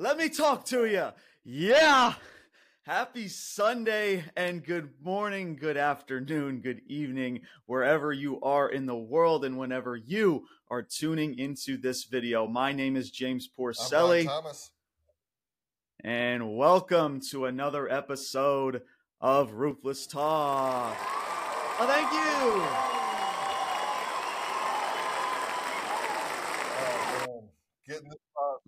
Let me talk to you. Yeah. Happy Sunday and good morning, good afternoon, good evening, wherever you are in the world and whenever you are tuning into this video. My name is James Porcelli. Thomas. And welcome to another episode of Ruthless Talk. Oh, thank you. Getting this,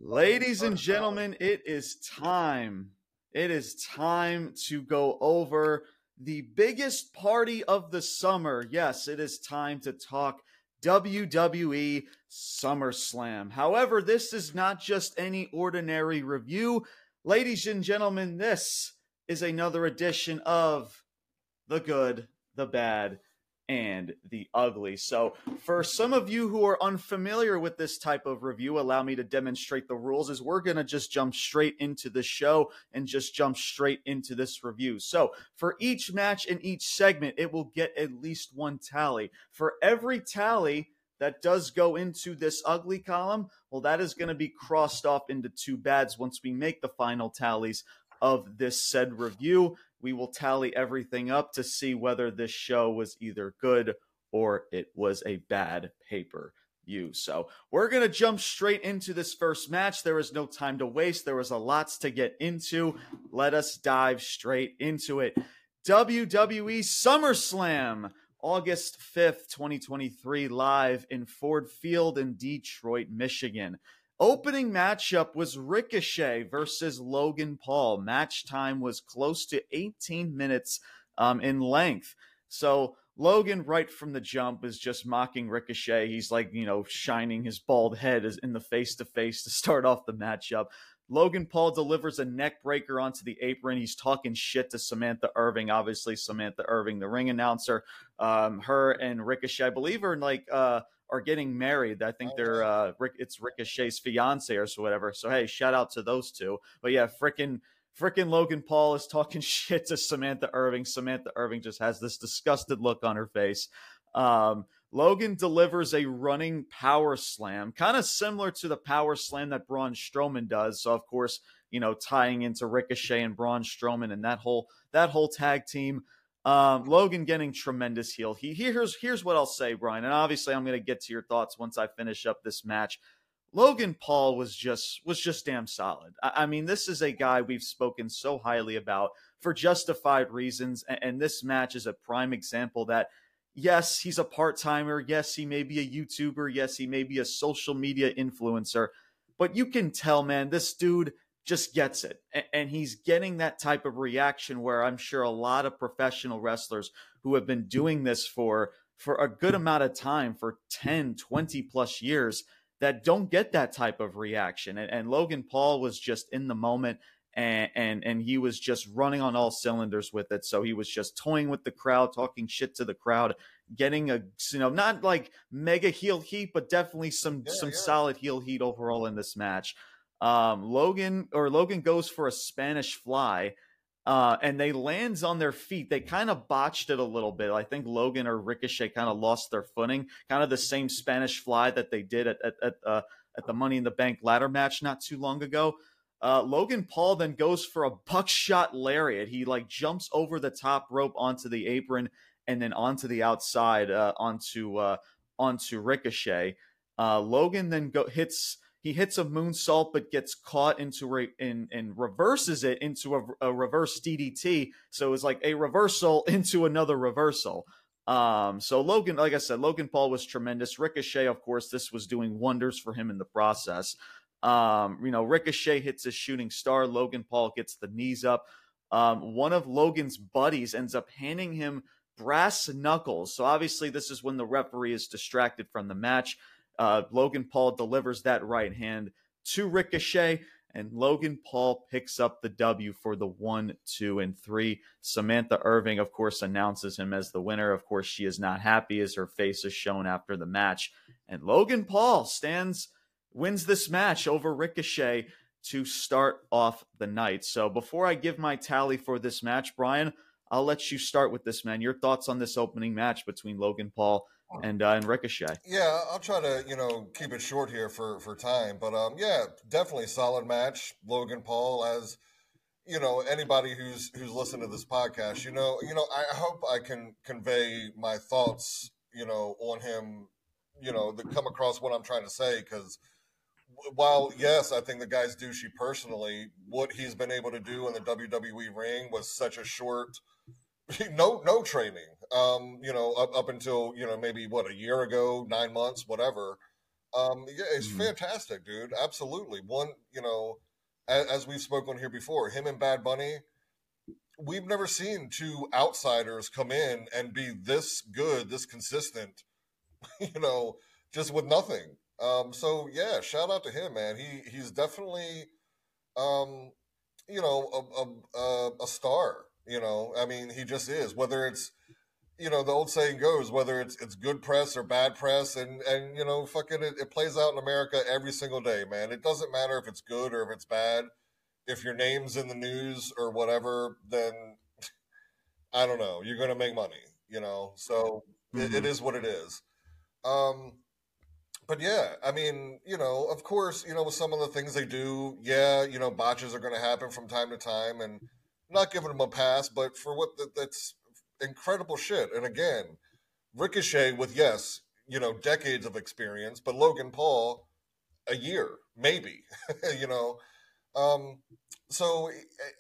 Ladies and gentlemen, it is time. It is time to go over the biggest party of the summer. Yes, it is time to talk WWE SummerSlam. However, this is not just any ordinary review. Ladies and gentlemen, this is another edition of The Good, the Bad, and the ugly. So, for some of you who are unfamiliar with this type of review, allow me to demonstrate the rules. Is we're going to just jump straight into the show and just jump straight into this review. So, for each match and each segment, it will get at least one tally. For every tally, that does go into this ugly column, well, that is going to be crossed off into two bads once we make the final tallies of this said review we will tally everything up to see whether this show was either good or it was a bad paper view. So we're going to jump straight into this first match. There is no time to waste. There was a lots to get into. Let us dive straight into it. WWE SummerSlam, August 5th, 2023, live in Ford Field in Detroit, Michigan. Opening matchup was Ricochet versus Logan Paul. Match time was close to 18 minutes um, in length. So Logan, right from the jump, is just mocking Ricochet. He's like, you know, shining his bald head in the face to face to start off the matchup. Logan Paul delivers a neck breaker onto the apron. He's talking shit to Samantha Irving. Obviously, Samantha Irving, the ring announcer. Um, her and Ricochet, I believe, are like uh, are getting married. I think oh, they're uh, Rick, it's Ricochet's fiance or so whatever. So hey, shout out to those two. But yeah, freaking freaking Logan Paul is talking shit to Samantha Irving. Samantha Irving just has this disgusted look on her face. Um, Logan delivers a running power slam, kind of similar to the power slam that Braun Strowman does. So of course, you know, tying into Ricochet and Braun Strowman and that whole that whole tag team. Um, Logan getting tremendous heel. He here's here's what I'll say, Brian, and obviously I'm going to get to your thoughts once I finish up this match. Logan Paul was just was just damn solid. I, I mean, this is a guy we've spoken so highly about for justified reasons, and, and this match is a prime example that yes, he's a part timer. Yes, he may be a YouTuber. Yes, he may be a social media influencer. But you can tell, man, this dude just gets it. And he's getting that type of reaction where I'm sure a lot of professional wrestlers who have been doing this for for a good amount of time for 10, 20 plus years that don't get that type of reaction. And, and Logan Paul was just in the moment and, and and he was just running on all cylinders with it. So he was just toying with the crowd, talking shit to the crowd, getting a you know not like mega heel heat, but definitely some yeah, some yeah. solid heel heat overall in this match. Um, Logan or Logan goes for a Spanish fly. Uh, and they lands on their feet. They kind of botched it a little bit. I think Logan or Ricochet kind of lost their footing. Kind of the same Spanish fly that they did at at at, uh, at the Money in the Bank ladder match not too long ago. Uh, Logan Paul then goes for a buckshot lariat. He like jumps over the top rope onto the apron and then onto the outside uh, onto uh, onto Ricochet. Uh, Logan then go hits he hits a moonsault but gets caught into re- in and reverses it into a, a, reverse DDT. So it's like a reversal into another reversal. Um, so Logan, like I said, Logan Paul was tremendous. Ricochet, of course, this was doing wonders for him in the process. Um, you know, Ricochet hits a shooting star. Logan Paul gets the knees up. Um, one of Logan's buddies ends up handing him brass knuckles. So obviously, this is when the referee is distracted from the match. Uh, Logan Paul delivers that right hand to Ricochet, and Logan Paul picks up the W for the one, two, and three. Samantha Irving, of course, announces him as the winner. Of course, she is not happy as her face is shown after the match. And Logan Paul stands, wins this match over Ricochet to start off the night. So before I give my tally for this match, Brian, I'll let you start with this, man. Your thoughts on this opening match between Logan Paul and uh, and Ricochet. Yeah, I'll try to you know keep it short here for for time, but um, yeah, definitely solid match. Logan Paul as you know anybody who's who's listened to this podcast, you know, you know, I hope I can convey my thoughts, you know, on him, you know, that come across what I'm trying to say because while yes, I think the guy's douchey personally, what he's been able to do in the WWE ring was such a short, no no training. Um, you know, up, up until you know maybe what a year ago, nine months, whatever. Um, yeah, it's mm-hmm. fantastic, dude. Absolutely. One, you know, as, as we've spoken here before, him and Bad Bunny, we've never seen two outsiders come in and be this good, this consistent. You know, just with nothing. Um, so yeah, shout out to him, man. He he's definitely, um, you know, a, a, a star. You know, I mean, he just is. Whether it's, you know, the old saying goes, whether it's it's good press or bad press, and and you know, fucking, it, it plays out in America every single day, man. It doesn't matter if it's good or if it's bad. If your name's in the news or whatever, then I don't know. You're gonna make money, you know. So mm-hmm. it, it is what it is. Um, but yeah, I mean, you know, of course, you know, with some of the things they do, yeah, you know, botches are going to happen from time to time, and I'm not giving them a pass, but for what the, that's incredible shit. And again, Ricochet with yes, you know, decades of experience, but Logan Paul, a year maybe, you know. Um, so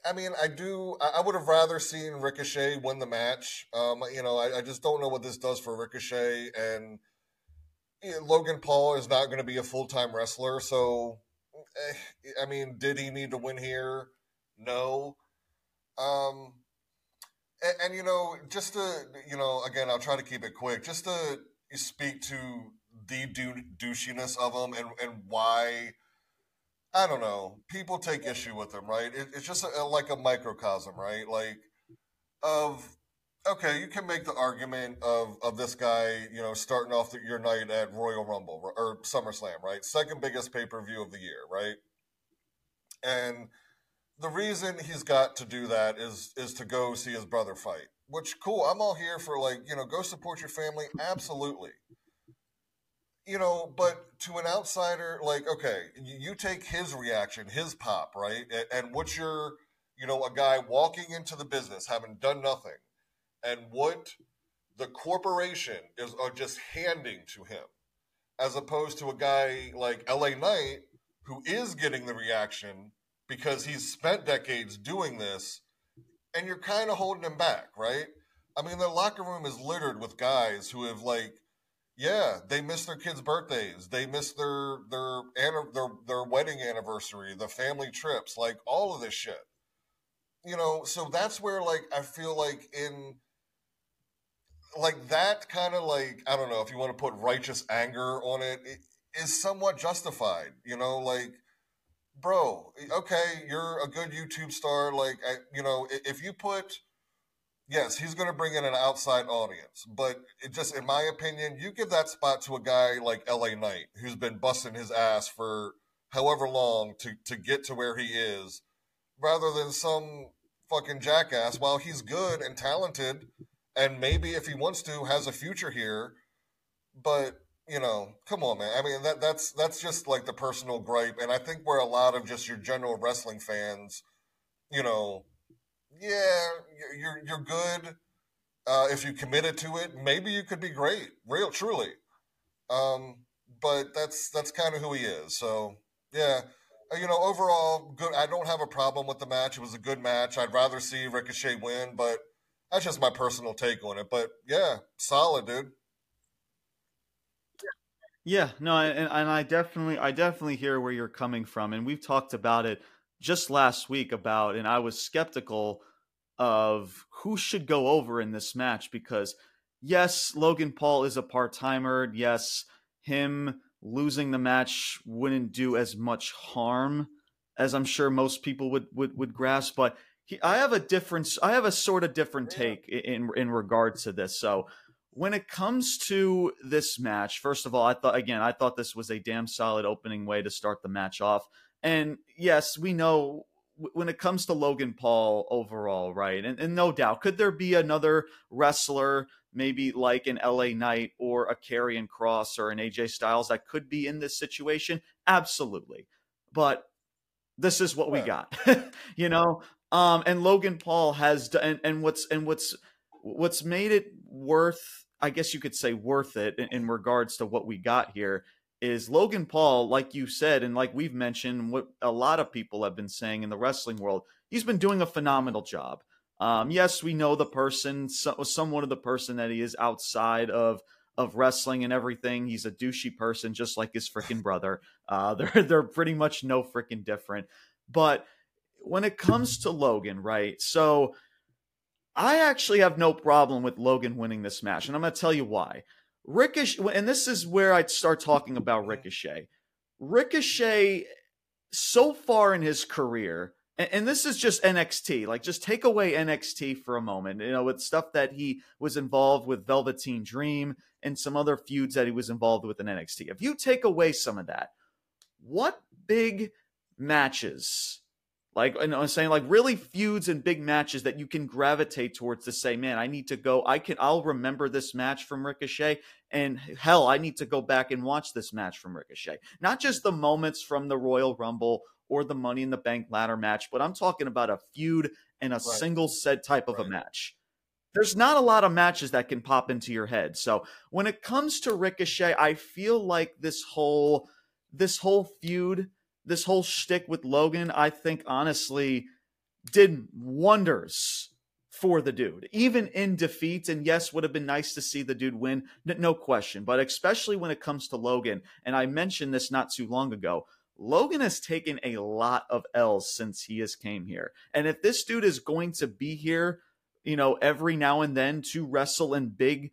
I mean, I do. I would have rather seen Ricochet win the match. Um, you know, I, I just don't know what this does for Ricochet and Logan Paul is not going to be a full time wrestler, so eh, I mean, did he need to win here? No. Um, and, and, you know, just to you know, again, I'll try to keep it quick. Just to speak to the douchiness of him and and why. I don't know. People take issue with him, right? It, it's just a, like a microcosm, right? Like of okay, you can make the argument of of this guy, you know, starting off the, your night at Royal Rumble or SummerSlam, right? Second biggest pay per view of the year, right? And the reason he's got to do that is is to go see his brother fight. Which cool, I'm all here for like you know, go support your family, absolutely. You know, but to an outsider, like okay, you take his reaction, his pop, right, and, and what's your you know, a guy walking into the business having done nothing and what the corporation is are just handing to him, as opposed to a guy like LA Knight who is getting the reaction because he's spent decades doing this, and you're kind of holding him back, right? I mean, the locker room is littered with guys who have like, yeah, they miss their kids' birthdays, they miss their their their their wedding anniversary, the family trips, like all of this shit. You know, so that's where like I feel like in like that kind of like I don't know if you want to put righteous anger on it, it is somewhat justified. You know, like bro, okay, you're a good YouTube star. Like I, you know, if you put yes, he's going to bring in an outside audience, but just in my opinion, you give that spot to a guy like LA Knight who's been busting his ass for however long to to get to where he is rather than some fucking jackass while he's good and talented and maybe if he wants to, has a future here. But you know, come on, man. I mean, that that's that's just like the personal gripe, and I think where a lot of just your general wrestling fans, you know, yeah, you're you're good uh, if you committed to it. Maybe you could be great, real, truly. Um, but that's that's kind of who he is. So yeah, uh, you know, overall, good. I don't have a problem with the match. It was a good match. I'd rather see Ricochet win, but that's just my personal take on it. But yeah, solid, dude. Yeah, no, and, and I definitely, I definitely hear where you're coming from, and we've talked about it just last week about, and I was skeptical of who should go over in this match because yes, Logan Paul is a part timer. Yes, him losing the match wouldn't do as much harm as I'm sure most people would would, would grasp, but he, I have a difference. I have a sort of different take in in regards to this. So when it comes to this match, first of all, I thought again, I thought this was a damn solid opening way to start the match off. And yes, we know when it comes to Logan Paul overall, right? And, and no doubt, could there be another wrestler maybe like an LA Knight or a Karrion Kross or an AJ Styles that could be in this situation? Absolutely. But this is what we got. you know, um and Logan Paul has done and, and what's and what's what's made it worth I guess you could say worth it in, in regards to what we got here is Logan Paul, like you said, and like we've mentioned, what a lot of people have been saying in the wrestling world, he's been doing a phenomenal job. Um, yes, we know the person, so, somewhat of the person that he is outside of of wrestling and everything. He's a douchey person, just like his freaking brother. Uh, they're they're pretty much no freaking different. But when it comes to Logan, right? So I actually have no problem with Logan winning this match, and I'm going to tell you why. Ricochet, and this is where I'd start talking about Ricochet. Ricochet, so far in his career, and, and, this is just NXT, like just take away NXT for a moment, you know, with stuff that he was involved with Velveteen Dream and some other feuds that he was involved with in NXT. If you take away some of that, what big matches like and I'm saying like really feuds and big matches that you can gravitate towards to say, man, I need to go. I can I'll remember this match from Ricochet. And hell, I need to go back and watch this match from Ricochet. Not just the moments from the Royal Rumble or the Money in the Bank ladder match, but I'm talking about a feud and a right. single set type of right. a match. There's not a lot of matches that can pop into your head. So when it comes to Ricochet, I feel like this whole this whole feud this whole shtick with Logan, I think honestly did wonders for the dude, even in defeat. And yes, would have been nice to see the dude win, no question. But especially when it comes to Logan, and I mentioned this not too long ago. Logan has taken a lot of L's since he has came here. And if this dude is going to be here, you know, every now and then to wrestle in big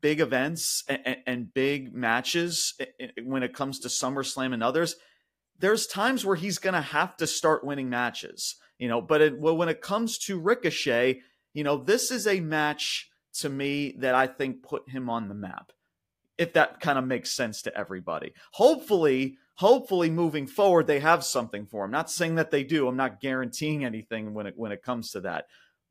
big events and, and big matches when it comes to SummerSlam and others, there's times where he's going to have to start winning matches, you know. But it, well, when it comes to Ricochet, you know, this is a match to me that I think put him on the map. If that kind of makes sense to everybody. Hopefully, hopefully moving forward they have something for him. Not saying that they do. I'm not guaranteeing anything when it when it comes to that.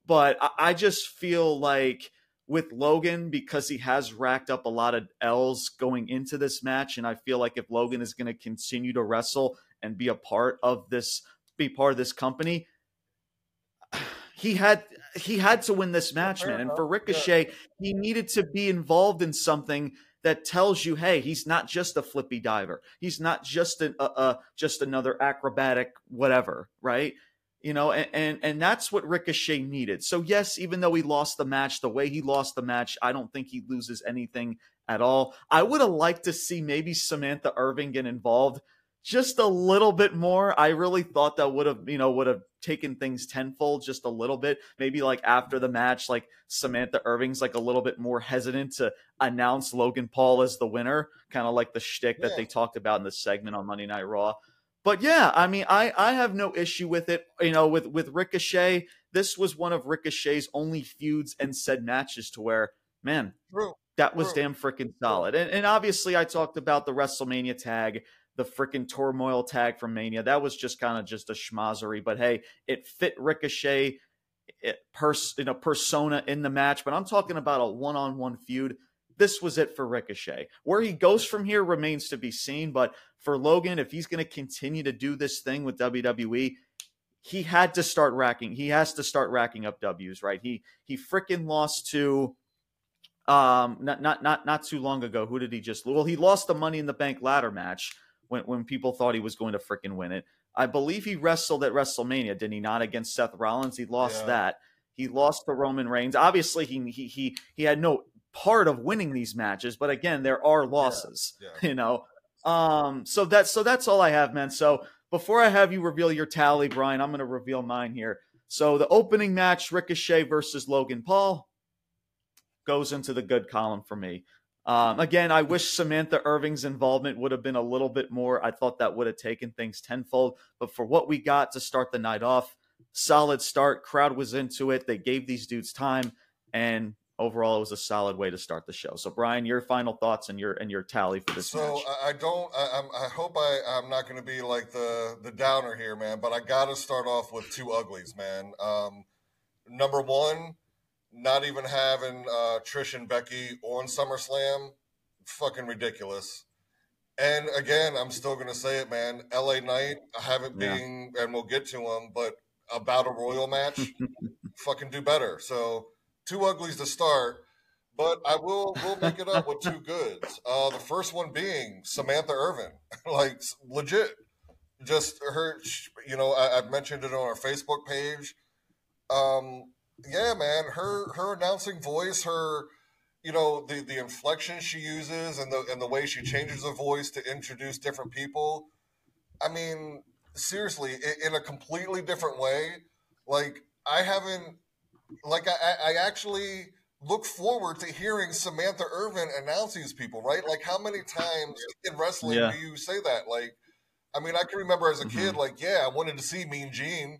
But I, I just feel like with Logan because he has racked up a lot of L's going into this match. And I feel like if Logan is going to continue to wrestle and be a part of this, be part of this company, he had he had to win this match, man. And for Ricochet, he needed to be involved in something that tells you, hey, he's not just a flippy diver. He's not just a, a, a just another acrobatic whatever, right? You know, and, and, and that's what Ricochet needed. So yes, even though he lost the match, the way he lost the match, I don't think he loses anything at all. I would have liked to see maybe Samantha irving get involved just a little bit more. I really thought that would have, you know, would have taken things tenfold just a little bit. Maybe like after the match, like Samantha irving's like a little bit more hesitant to announce Logan Paul as the winner, kind of like the shtick yeah. that they talked about in the segment on Monday Night Raw. But yeah, I mean, I I have no issue with it. You know, with with Ricochet, this was one of Ricochet's only feuds and said matches to where, man, True. that was True. damn freaking solid. And and obviously, I talked about the WrestleMania tag, the freaking turmoil tag from Mania. That was just kind of just a schmozzery. But hey, it fit Ricochet. It pers- in a persona in the match, but I'm talking about a one-on-one feud this was it for Ricochet. Where he goes from here remains to be seen. But for Logan, if he's going to continue to do this thing with WWE, he had to start racking. He has to start racking up W's, right? He he freaking lost to um not not not not too long ago. Who did he just? Well, he lost the Money in the Bank ladder match when when people thought he was going to freaking win it. I believe he wrestled at WrestleMania, did he not? Against Seth Rollins, he lost yeah. that. He lost to Roman Reigns. Obviously, he he he he had no part of winning these matches, but again, there are losses. Yeah, yeah. You know, um, so that's so that's all I have, man. So before I have you reveal your tally, Brian, I'm going to reveal mine here. So the opening match, Ricochet versus Logan Paul, goes into the good column for me. Um, again, I wish Samantha Irving's involvement would have been a little bit more. I thought that would have taken things tenfold. But for what we got to start the night off, solid start. Crowd was into it. They gave these dudes time, and overall it was a solid way to start the show. So Brian, your final thoughts and your and your tally for this so match. I don't I, I hope I I'm not going to be like the the downer here, man, but I got to start off with two uglies, man. Um, number 1 not even having uh, Trish and Becky on SummerSlam, fucking ridiculous. And again, I'm still gonna say it, man. LA Knight, I haven't yeah. been, and we'll get to him, but about a battle royal match, fucking do better. So two uglies to start, but I will will make it up with two goods. Uh, the first one being Samantha Irvin, like legit. Just her, you know, I, have mentioned it on our Facebook page. Um, yeah, man, her her announcing voice, her you know the the inflection she uses and the and the way she changes her voice to introduce different people. I mean, seriously, in a completely different way. Like I haven't, like I, I actually look forward to hearing Samantha Irvin announce these people, right? Like how many times in wrestling yeah. do you say that? Like, I mean, I can remember as a mm-hmm. kid, like, yeah, I wanted to see Mean Gene.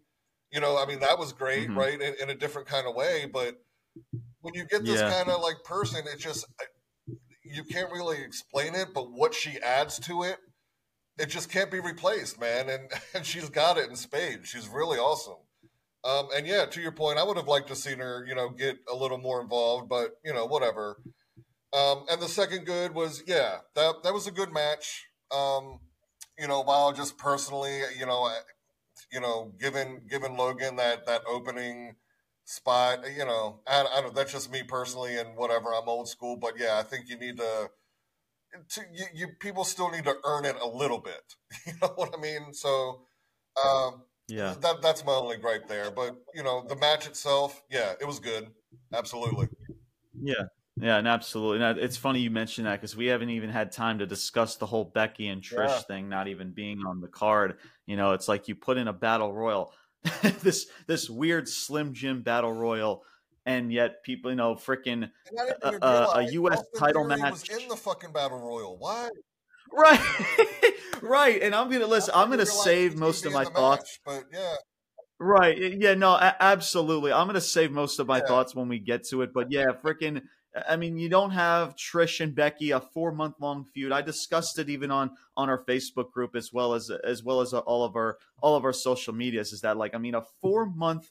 You know, I mean, that was great, mm-hmm. right? In, in, a different kind of way, but when you get this yeah. kind of like person, it just you can't really explain it, but what she adds to it, it just can't be replaced, man. And and she's got it in spades. She's really awesome. Um, and yeah, to your point, I would have liked to seen her, you know, get a little more involved, but you know, whatever. Um, and the second good was, yeah, that that was a good match. Um, you know, while just personally, you know, you know, given given Logan that that opening spot. You know, I, I don't. That's just me personally, and whatever. I'm old school, but yeah, I think you need to. To, you, you people still need to earn it a little bit. You know what I mean? So, um, yeah, that that's my only gripe there. But you know, the match itself, yeah, it was good. Absolutely. Yeah, yeah, and absolutely. Now, it's funny you mentioned that because we haven't even had time to discuss the whole Becky and Trish yeah. thing, not even being on the card. You know, it's like you put in a battle royal. this this weird Slim Jim battle royal, and yet people, you know, freaking uh, uh, a U.S. Austin title Theory match was in the fucking battle royal. Why? Right, right. And I'm gonna listen. I'm gonna save most of my thoughts. Match, but yeah. Right. Yeah. No. absolutely. I'm gonna save most of my yeah. thoughts when we get to it. But yeah, freaking I mean, you don't have Trish and Becky a four month long feud. I discussed it even on on our Facebook group as well as as well as all of our all of our social medias. Is that like I mean a four month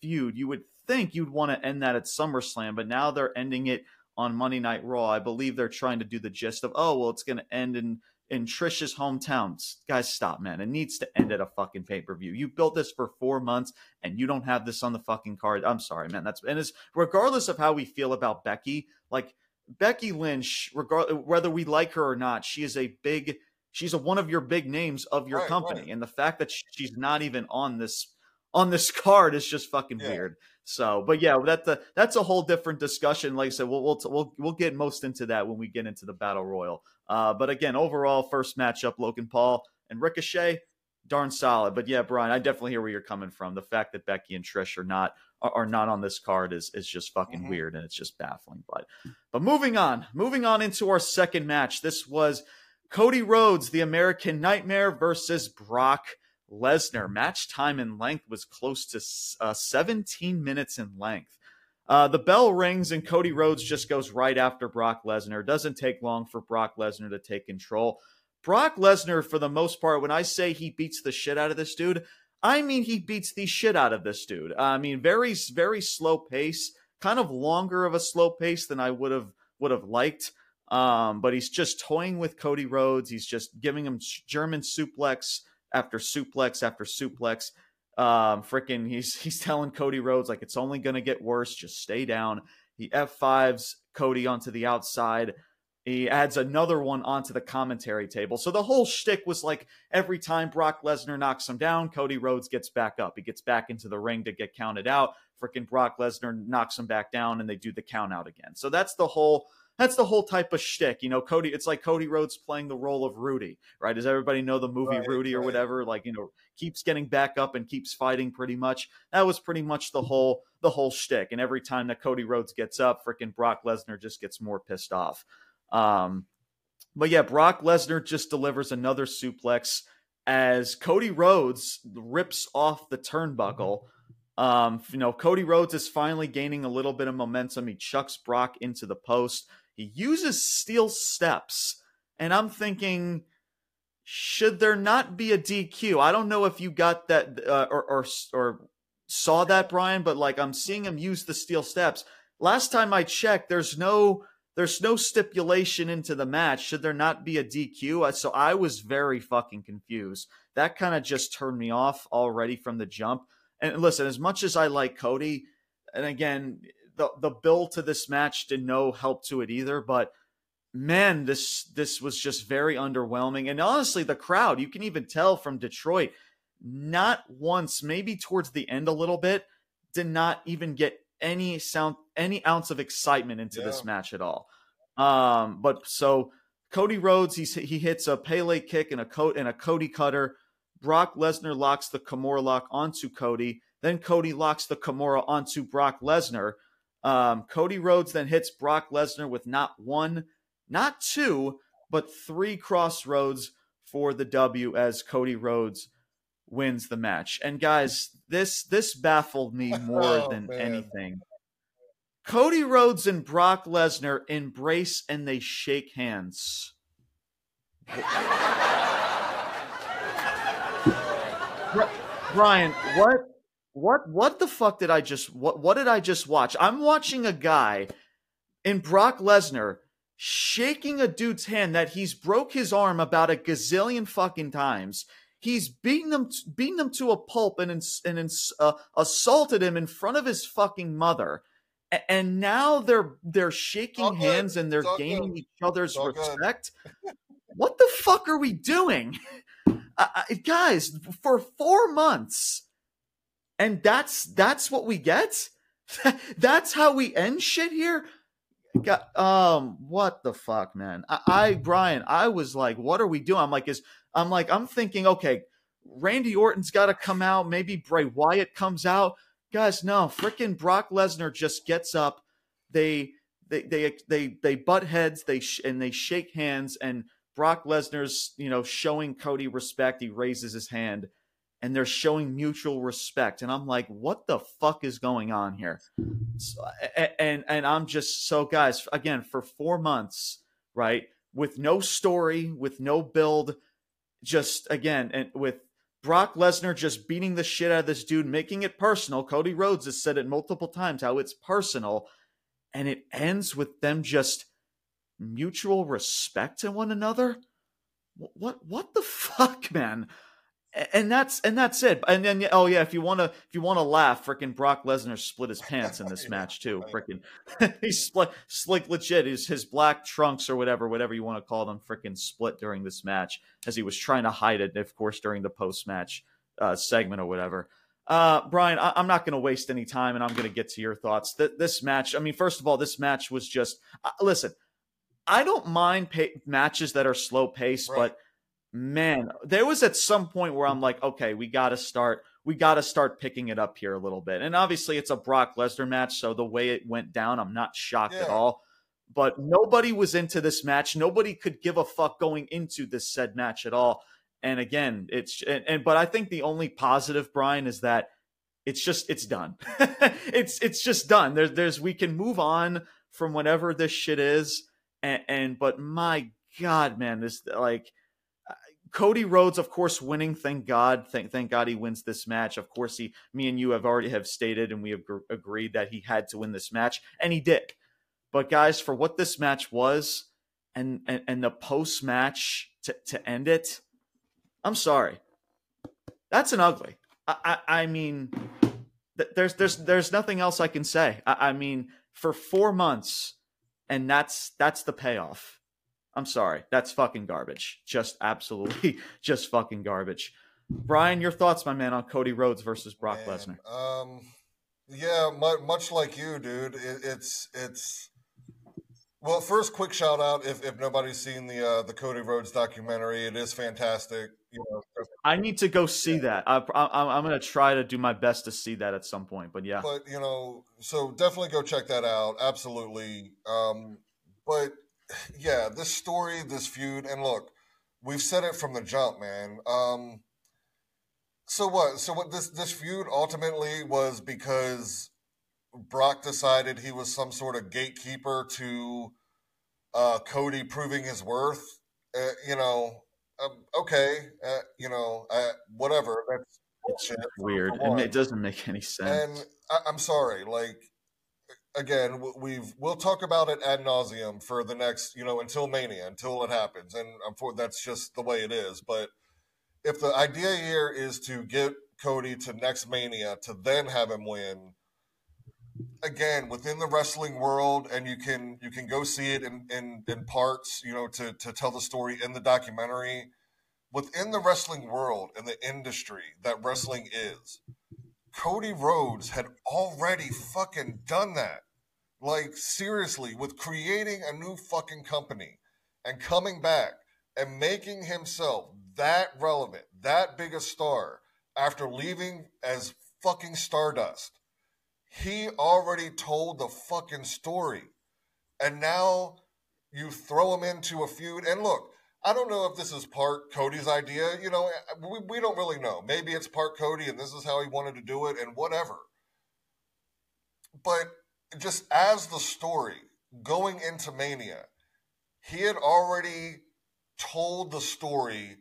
feud? You would think you'd want to end that at SummerSlam, but now they're ending it on Monday Night Raw. I believe they're trying to do the gist of oh well, it's going to end in in Trish's hometown. Guys, stop, man. It needs to end at a fucking pay per view. You built this for four months and you don't have this on the fucking card. I'm sorry, man. That's and it's regardless of how we feel about Becky, like Becky Lynch, regard whether we like her or not, she is a big. She's a, one of your big names of your right, company, right. and the fact that she's not even on this on this card is just fucking yeah. weird. So, but yeah, that the, that's a whole different discussion. Like I said, we'll we'll we'll we'll get most into that when we get into the battle royal. Uh, but again, overall, first matchup, Logan Paul and Ricochet, darn solid. But yeah, Brian, I definitely hear where you're coming from. The fact that Becky and Trish are not are, not on this card is is just fucking mm-hmm. weird and it's just baffling. But but moving on, moving on into our second match. This was Cody Rhodes, the American Nightmare, versus Brock Lesnar. Match time and length was close to uh, 17 minutes in length. Uh, the bell rings and Cody Rhodes just goes right after Brock Lesnar. Doesn't take long for Brock Lesnar to take control. Brock Lesnar, for the most part, when I say he beats the shit out of this dude, I mean he beats the shit out of this dude. I mean, very, very slow pace, kind of longer of a slow pace than I would have would have liked. Um, but he's just toying with Cody Rhodes. He's just giving him German suplex after suplex after suplex. Um, freaking, he's he's telling Cody Rhodes like it's only gonna get worse. Just stay down. He F5s Cody onto the outside. He adds another one onto the commentary table. So the whole shtick was like every time Brock Lesnar knocks him down, Cody Rhodes gets back up. He gets back into the ring to get counted out. Freaking Brock Lesnar knocks him back down and they do the count out again. So that's the whole that's the whole type of shtick. You know, Cody, it's like Cody Rhodes playing the role of Rudy, right? Does everybody know the movie right, Rudy or right. whatever? Like, you know, keeps getting back up and keeps fighting pretty much. That was pretty much the whole the whole shtick. And every time that Cody Rhodes gets up, freaking Brock Lesnar just gets more pissed off. Um, but yeah, Brock Lesnar just delivers another suplex as Cody Rhodes rips off the turnbuckle. Um, you know, Cody Rhodes is finally gaining a little bit of momentum. He chucks Brock into the post. He uses steel steps. And I'm thinking, should there not be a DQ? I don't know if you got that uh, or, or, or saw that, Brian, but like I'm seeing him use the steel steps. last time I checked, there's no there's no stipulation into the match. Should there not be a DQ? So I was very fucking confused. That kind of just turned me off already from the jump. And listen, as much as I like Cody, and again, the the build to this match did no help to it either, but man, this this was just very underwhelming. And honestly, the crowd, you can even tell from Detroit, not once, maybe towards the end a little bit, did not even get any sound any ounce of excitement into yeah. this match at all. Um, but so Cody Rhodes, he he hits a Pele kick and a coat and a Cody cutter. Brock Lesnar locks the Kimura lock onto Cody. Then Cody locks the Kimura onto Brock Lesnar. Um, Cody Rhodes then hits Brock Lesnar with not one, not two, but three Cross Rhodes for the W as Cody Rhodes wins the match. And guys, this this baffled me more oh, than man. anything. Cody Rhodes and Brock Lesnar embrace and they shake hands. Brian, what what what the fuck did I just what what did I just watch? I'm watching a guy in Brock Lesnar shaking a dude's hand that he's broke his arm about a gazillion fucking times. He's beaten them beaten them to a pulp and and uh, assaulted him in front of his fucking mother. And now they're they're shaking hands and they're gaining good. each other's respect. what the fuck are we doing? Uh, guys, for 4 months and that's that's what we get. that's how we end shit here. God, um, what the fuck, man? I, I, Brian, I was like, what are we doing? I'm like, is I'm like, I'm thinking, okay, Randy Orton's got to come out. Maybe Bray Wyatt comes out. Guys, no, freaking Brock Lesnar just gets up. They they they they they butt heads. They sh- and they shake hands. And Brock Lesnar's you know showing Cody respect. He raises his hand and they're showing mutual respect. And i'm like what the fuck is going on here? So, and and i'm just so guys again for four months right with no story with no build just again and with brock lesnar just beating the shit out of this dude making it personal. Cody rhodes has said it multiple times how it's personal. And it ends with them just mutual respect to one another? What what the fuck man and that's and that's it. And then oh yeah, if you want to if you want to laugh, freaking Brock Lesnar split his pants in this match too. Freaking he split like legit his his black trunks or whatever whatever you want to call them freaking split during this match as he was trying to hide it, of course during the post match uh, segment or whatever. Uh, Brian, I, am not going to waste any time, and I'm going to get to your thoughts. Th- this match, I mean, first of all, this match was just uh, listen. I don't mind pay- matches that are slow paced, right. but man, there was at some point where I'm like, okay, we got to start, we got to start picking it up here a little bit. And obviously, it's a Brock Lesnar match, so the way it went down, I'm not shocked yeah. at all. But nobody was into this match. Nobody could give a fuck going into this said match at all. And again, it's and, and but I think the only positive, Brian, is that it's just it's done. it's it's just done. There's there's we can move on from whatever this shit is. And, and but my God, man, this like Cody Rhodes, of course, winning. Thank God. Thank thank God he wins this match. Of course, he, me and you have already have stated, and we have gr- agreed that he had to win this match, and he did. But guys, for what this match was, and and, and the post match to to end it, I'm sorry. That's an ugly. I I, I mean, th- there's there's there's nothing else I can say. I, I mean, for four months, and that's that's the payoff I'm sorry. That's fucking garbage. Just absolutely just fucking garbage. Brian, your thoughts, my man, on Cody Rhodes versus Brock Lesnar? Um, yeah, much, much like you, dude. It, it's it's. Well, first, quick shout out if, if nobody's seen the uh, the Cody Rhodes documentary, it is fantastic. You know, I need to go see yeah. that. I, I, I'm going to try to do my best to see that at some point. But yeah, but you know, so definitely go check that out. Absolutely. Um, but yeah, this story, this feud, and look, we've said it from the jump, man. Um, so what? So what? This this feud ultimately was because Brock decided he was some sort of gatekeeper to uh, Cody proving his worth. Uh, you know, um, okay, uh, you know, uh, whatever. That's it's weird, and it doesn't make any sense. And I, I'm sorry, like again, we've we'll talk about it ad nauseum for the next, you know, until Mania, until it happens, and I'm for that's just the way it is. But if the idea here is to get Cody to next Mania to then have him win, again within the wrestling world, and you can you can go see it in in, in parts, you know, to to tell the story in the documentary. Within the wrestling world and the industry that wrestling is, Cody Rhodes had already fucking done that. Like, seriously, with creating a new fucking company and coming back and making himself that relevant, that big a star after leaving as fucking Stardust. He already told the fucking story. And now you throw him into a feud. And look, I don't know if this is part Cody's idea. You know, eh, eh, we, we don't really know. Maybe it's part Cody and this is how he wanted to do it and whatever. But just as the story going into Mania, he had already told the story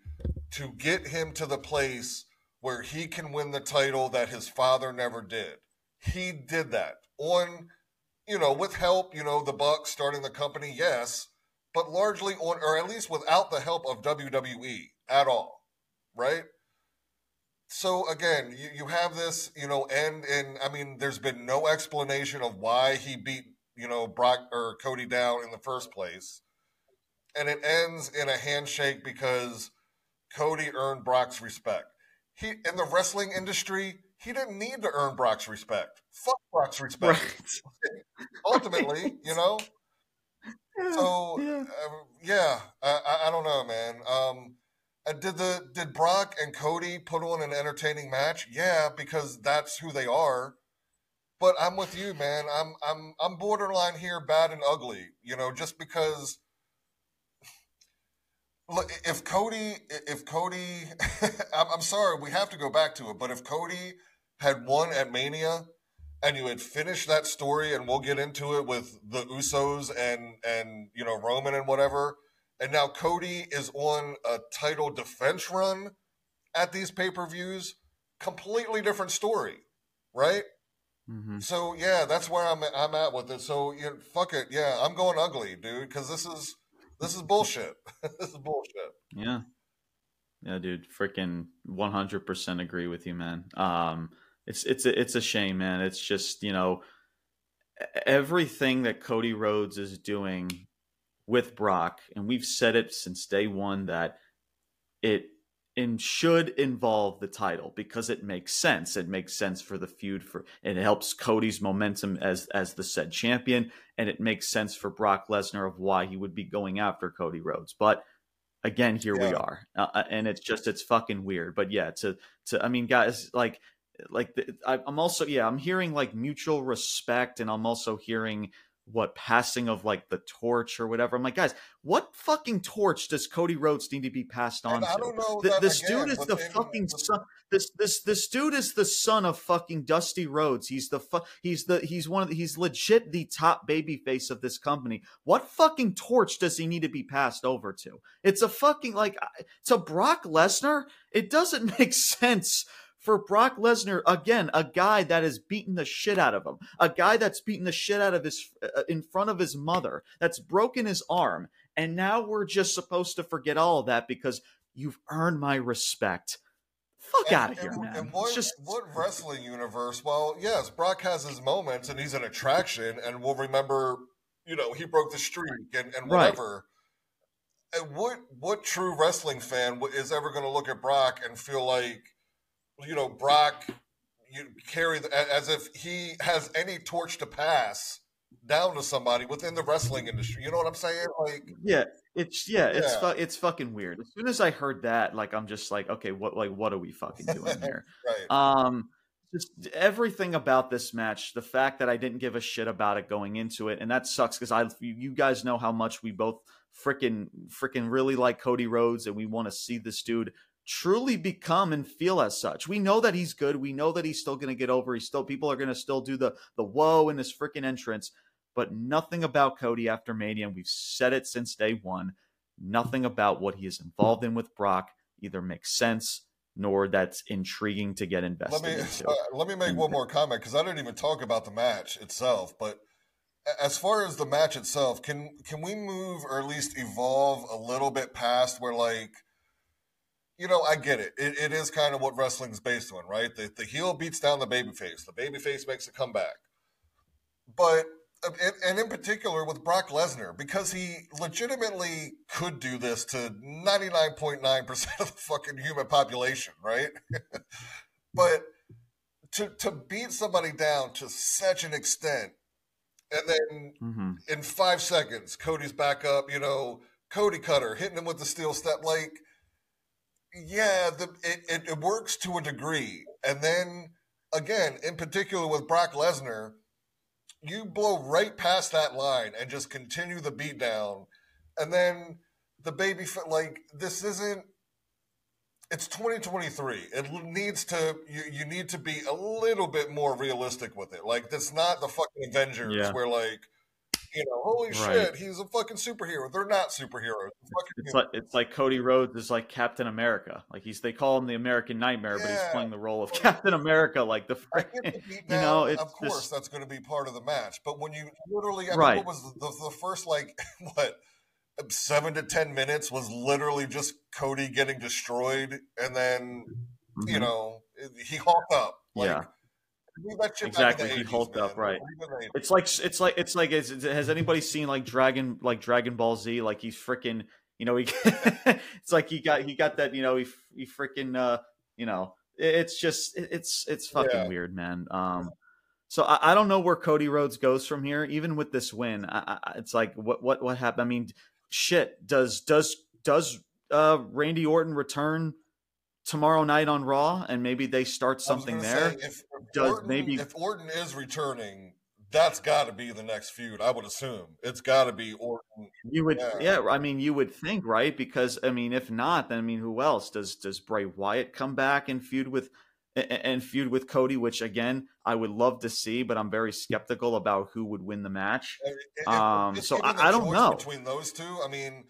to get him to the place where he can win the title that his father never did. He did that on, you know, with help, you know, the Bucks starting the company, yes, but largely on, or at least without the help of WWE at all, right? So again, you, you have this, you know, end in, I mean, there's been no explanation of why he beat, you know, Brock or Cody down in the first place. And it ends in a handshake because Cody earned Brock's respect. He in the wrestling industry, he didn't need to earn Brock's respect. Fuck Brock's respect. Right. Ultimately, you know, so yeah, uh, yeah I, I, don't know, man. Um, uh, did the did Brock and Cody put on an entertaining match? Yeah, because that's who they are. But I'm with you, man. I'm I'm I'm borderline here, bad and ugly. You know, just because. Look, if Cody, if Cody, I'm, I'm sorry, we have to go back to it. But if Cody had won at Mania, and you had finished that story, and we'll get into it with the Usos and and you know Roman and whatever. And now Cody is on a title defense run at these pay per views. Completely different story, right? Mm-hmm. So yeah, that's where I'm I'm at with it. So yeah, fuck it, yeah, I'm going ugly, dude, because this is this is bullshit. this is bullshit. Yeah, yeah, dude, freaking 100 percent agree with you, man. Um, it's it's a, it's a shame, man. It's just you know everything that Cody Rhodes is doing with Brock, and we've said it since day one that it and should involve the title because it makes sense. It makes sense for the feud for it helps Cody's momentum as as the said champion, and it makes sense for Brock Lesnar of why he would be going after Cody Rhodes. But again, here yeah. we are, uh, uh, and it's just it's fucking weird. But yeah, to to I mean, guys, like like the, I, I'm also yeah I'm hearing like mutual respect, and I'm also hearing what passing of like the torch or whatever. I'm like, guys, what fucking torch does Cody Rhodes need to be passed on to? Th- this again, dude is the fucking son. This this this dude is the son of fucking Dusty Rhodes. He's the fu- he's the he's one of the, he's legit the top baby face of this company. What fucking torch does he need to be passed over to? It's a fucking like to Brock Lesnar. It doesn't make sense for Brock Lesnar, again, a guy that has beaten the shit out of him, a guy that's beaten the shit out of his uh, in front of his mother, that's broken his arm, and now we're just supposed to forget all of that because you've earned my respect. Fuck and, out of here, and, man. And what, just... what wrestling universe? Well, yes, Brock has his moments and he's an attraction, and we'll remember, you know, he broke the streak and, and whatever. Right. And what what true wrestling fan is ever going to look at Brock and feel like you know, Brock you carry the, as if he has any torch to pass down to somebody within the wrestling industry. You know what I'm saying? Like, yeah, it's yeah, yeah. it's fu- it's fucking weird. As soon as I heard that, like, I'm just like, okay, what like what are we fucking doing here? right. Um, just everything about this match, the fact that I didn't give a shit about it going into it, and that sucks because I you guys know how much we both freaking freaking really like Cody Rhodes, and we want to see this dude truly become and feel as such. We know that he's good. We know that he's still going to get over. He's still people are going to still do the the whoa in his freaking entrance, but nothing about Cody after Mania. And we've said it since day one. Nothing about what he is involved in with Brock either makes sense nor that's intriguing to get invested let me, into. Uh, let me make one more comment because I didn't even talk about the match itself, but as far as the match itself, can can we move or at least evolve a little bit past where like you know, I get it. it. It is kind of what wrestling's based on, right? The, the heel beats down the babyface. The babyface makes a comeback. But and in particular with Brock Lesnar, because he legitimately could do this to 99.9% of the fucking human population, right? but to, to beat somebody down to such an extent, and then mm-hmm. in five seconds, Cody's back up, you know, Cody Cutter hitting him with the steel step, like, yeah, the, it, it, it works to a degree. And then again, in particular with Brock Lesnar, you blow right past that line and just continue the beat down. And then the baby, like, this isn't, it's 2023. It needs to, you, you need to be a little bit more realistic with it. Like, that's not the fucking Avengers yeah. where, like, you know, holy right. shit, he's a fucking superhero. They're not superheroes. It's like it's like Cody Rhodes is like Captain America. Like he's they call him the American Nightmare, yeah. but he's playing the role of Captain America. Like the, the you know, of course just, that's going to be part of the match. But when you literally, I right. mean, what was the, the, first like what seven to ten minutes was literally just Cody getting destroyed, and then mm-hmm. you know he hulked up. Like, yeah exactly he hulked up right it's like it's like it's like has anybody seen like dragon like dragon ball z like he's freaking you know he it's like he got he got that you know he he freaking uh you know it's just it's it's fucking yeah. weird man um so I, I, don't know where Cody Rhodes goes from here. Even with this win, I, I, it's like what what what happened? I mean, shit. Does does does uh, Randy Orton return tomorrow night on Raw, and maybe they start something there. Say, if, Does Orton, maybe if Orton is returning, that's got to be the next feud. I would assume it's got to be Orton. You would, yeah. yeah. I mean, you would think, right? Because I mean, if not, then I mean, who else does does Bray Wyatt come back and feud with? And feud with Cody, which again I would love to see, but I'm very skeptical about who would win the match. Um, so I, I don't know between those two. I mean,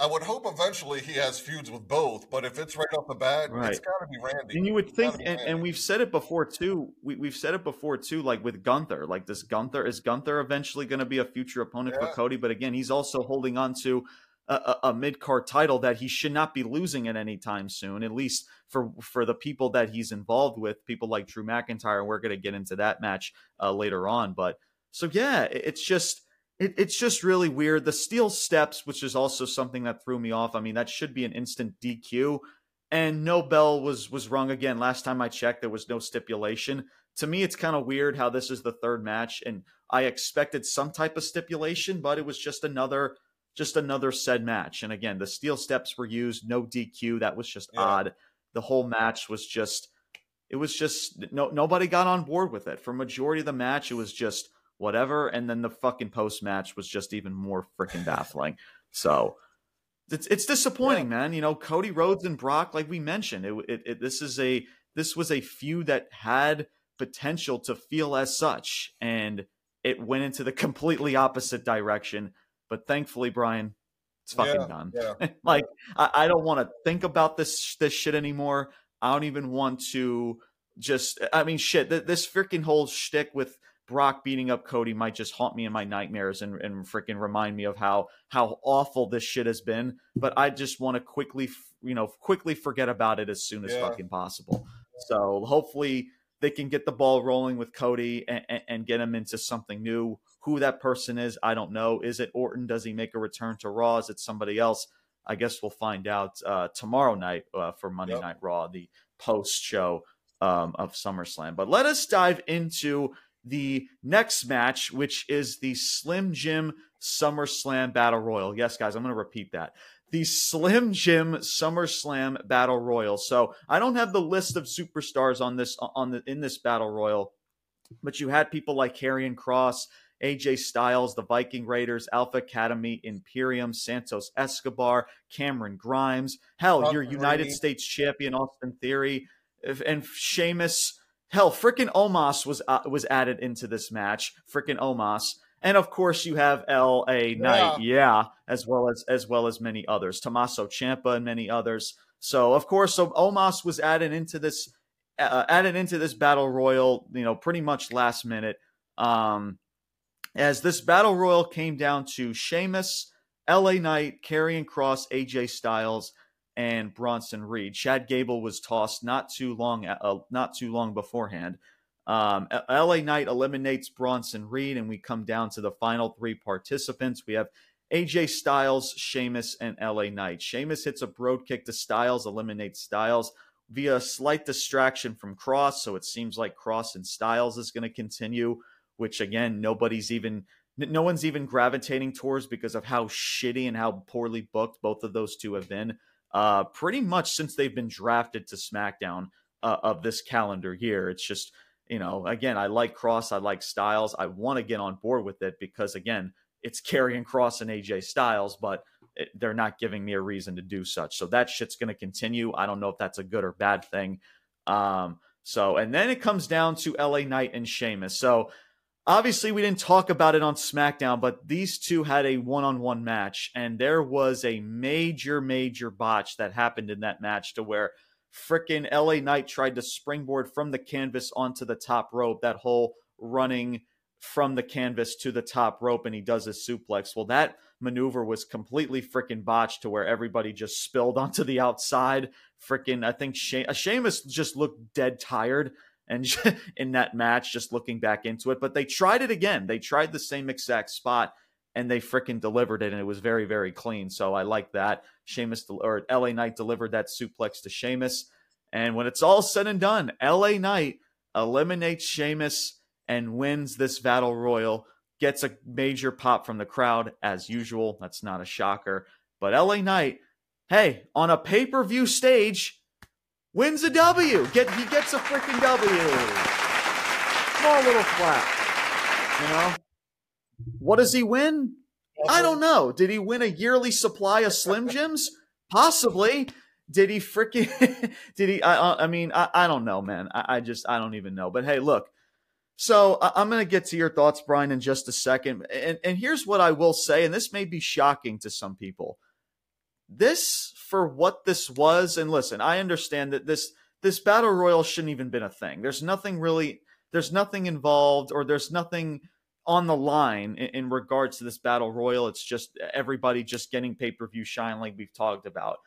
I would hope eventually he has feuds with both, but if it's right off the bat, right. it's got to be Randy. And you would think, and, and, we've said it before too. We, we've said it before too, like with Gunther. Like this Gunther is Gunther eventually going to be a future opponent yeah. for Cody, but again, he's also holding on to a, a, a mid card title that he should not be losing at any time soon. At least for for the people that he's involved with, people like Drew McIntyre, we're going to get into that match uh, later on. But so yeah, it's just it, it's just really weird. The steel steps, which is also something that threw me off. I mean, that should be an instant DQ. And no bell was was rung again. Last time I checked, there was no stipulation. To me, it's kind of weird how this is the third match, and I expected some type of stipulation, but it was just another just another said match. And again, the steel steps were used, no DQ. That was just yeah. odd. The whole match was just it was just no nobody got on board with it. For majority of the match, it was just whatever. And then the fucking post match was just even more freaking baffling. So it's it's disappointing, yeah. man. You know, Cody Rhodes and Brock, like we mentioned, it, it, it, this is a this was a feud that had potential to feel as such, and it went into the completely opposite direction. But thankfully, Brian, it's fucking yeah, done. Yeah. like I, I don't want to think about this this shit anymore. I don't even want to just. I mean, shit. This freaking whole shtick with Brock beating up Cody might just haunt me in my nightmares and, and freaking remind me of how how awful this shit has been. But I just want to quickly, you know, quickly forget about it as soon as yeah. fucking possible. So hopefully they can get the ball rolling with Cody and, and, and, get him into something new. Who that person is, I don't know. Is it Orton? Does he make a return to Raw? Is it somebody else? I guess we'll find out uh, tomorrow night uh, for Monday yep. Night Raw, the post show um, of SummerSlam. But let us dive into the next match, which is the Slim Jim SummerSlam Battle Royal. Yes, guys, I'm going to repeat that. The Slim Jim SummerSlam Battle Royal. So I don't have the list of superstars on this on the in this Battle Royal, but you had people like Karrion Kross, AJ Styles, the Viking Raiders, Alpha Academy, Imperium, Santos Escobar, Cameron Grimes, hell, your United States champion Austin Theory, and Sheamus Hell, freaking Omos was uh, was added into this match. Freaking Omos, and of course you have L.A. Knight, yeah. yeah, as well as as well as many others, Tommaso Ciampa and many others. So of course, so Omos was added into this uh, added into this battle royal, you know, pretty much last minute. Um, as this battle royal came down to Sheamus, LA Knight, Karrion Kross, AJ Styles, and Bronson Reed. Chad Gable was tossed not too long uh, not too long beforehand. Um, LA Knight eliminates Bronson Reed, and we come down to the final three participants. We have AJ Styles, Sheamus, and LA Knight. Sheamus hits a Brogue Kick to Styles, eliminates Styles via a slight distraction from Kross. So it seems like Kross and Styles is going to continue, which again, nobody's even, no one's even gravitating towards because of how shitty and how poorly booked both of those two have been. Uh, pretty much since they've been drafted to SmackDown uh, of this calendar year. It's just, you know, again, I like Kross, I like Styles. I want to get on board with it because, again, it's Karrion Kross and AJ Styles, but it, they're not giving me a reason to do such. So that shit's going to continue. I don't know if that's a good or bad thing. Um, so, and then it comes down to LA Knight and Sheamus. So, obviously, we didn't talk about it on SmackDown, but these two had a one on one match, and there was a major, major botch that happened in that match to where freaking LA Knight tried to springboard from the canvas onto the top rope, that whole running from the canvas to the top rope and he does a suplex. Well, that maneuver was completely freaking botched to where everybody just spilled onto the outside. Freaking, I think she- Sheamus just looked dead tired and in that match, just looking back into it. But they tried it again. They tried the same exact spot and they freaking delivered it, and it was very, very clean. So I like that. Sheamus or LA Knight delivered that suplex to Sheamus. And when it's all said and done, LA Knight eliminates Sheamus and wins this battle royal. Gets a major pop from the crowd as usual. That's not a shocker. But LA Knight, hey, on a pay per view stage, wins a W. Get he gets a freaking W. Small little flap. You know. What does he win? I don't know. Did he win a yearly supply of Slim Jims? Possibly. Did he freaking? did he? I, I mean, I, I don't know, man. I, I just I don't even know. But hey, look, so I'm going to get to your thoughts, Brian, in just a second. And, and here's what I will say, and this may be shocking to some people. This, for what this was, and listen, I understand that this this battle royal shouldn't even been a thing. There's nothing really, there's nothing involved, or there's nothing on the line in, in regards to this battle royal. It's just everybody just getting pay per view shine, like we've talked about.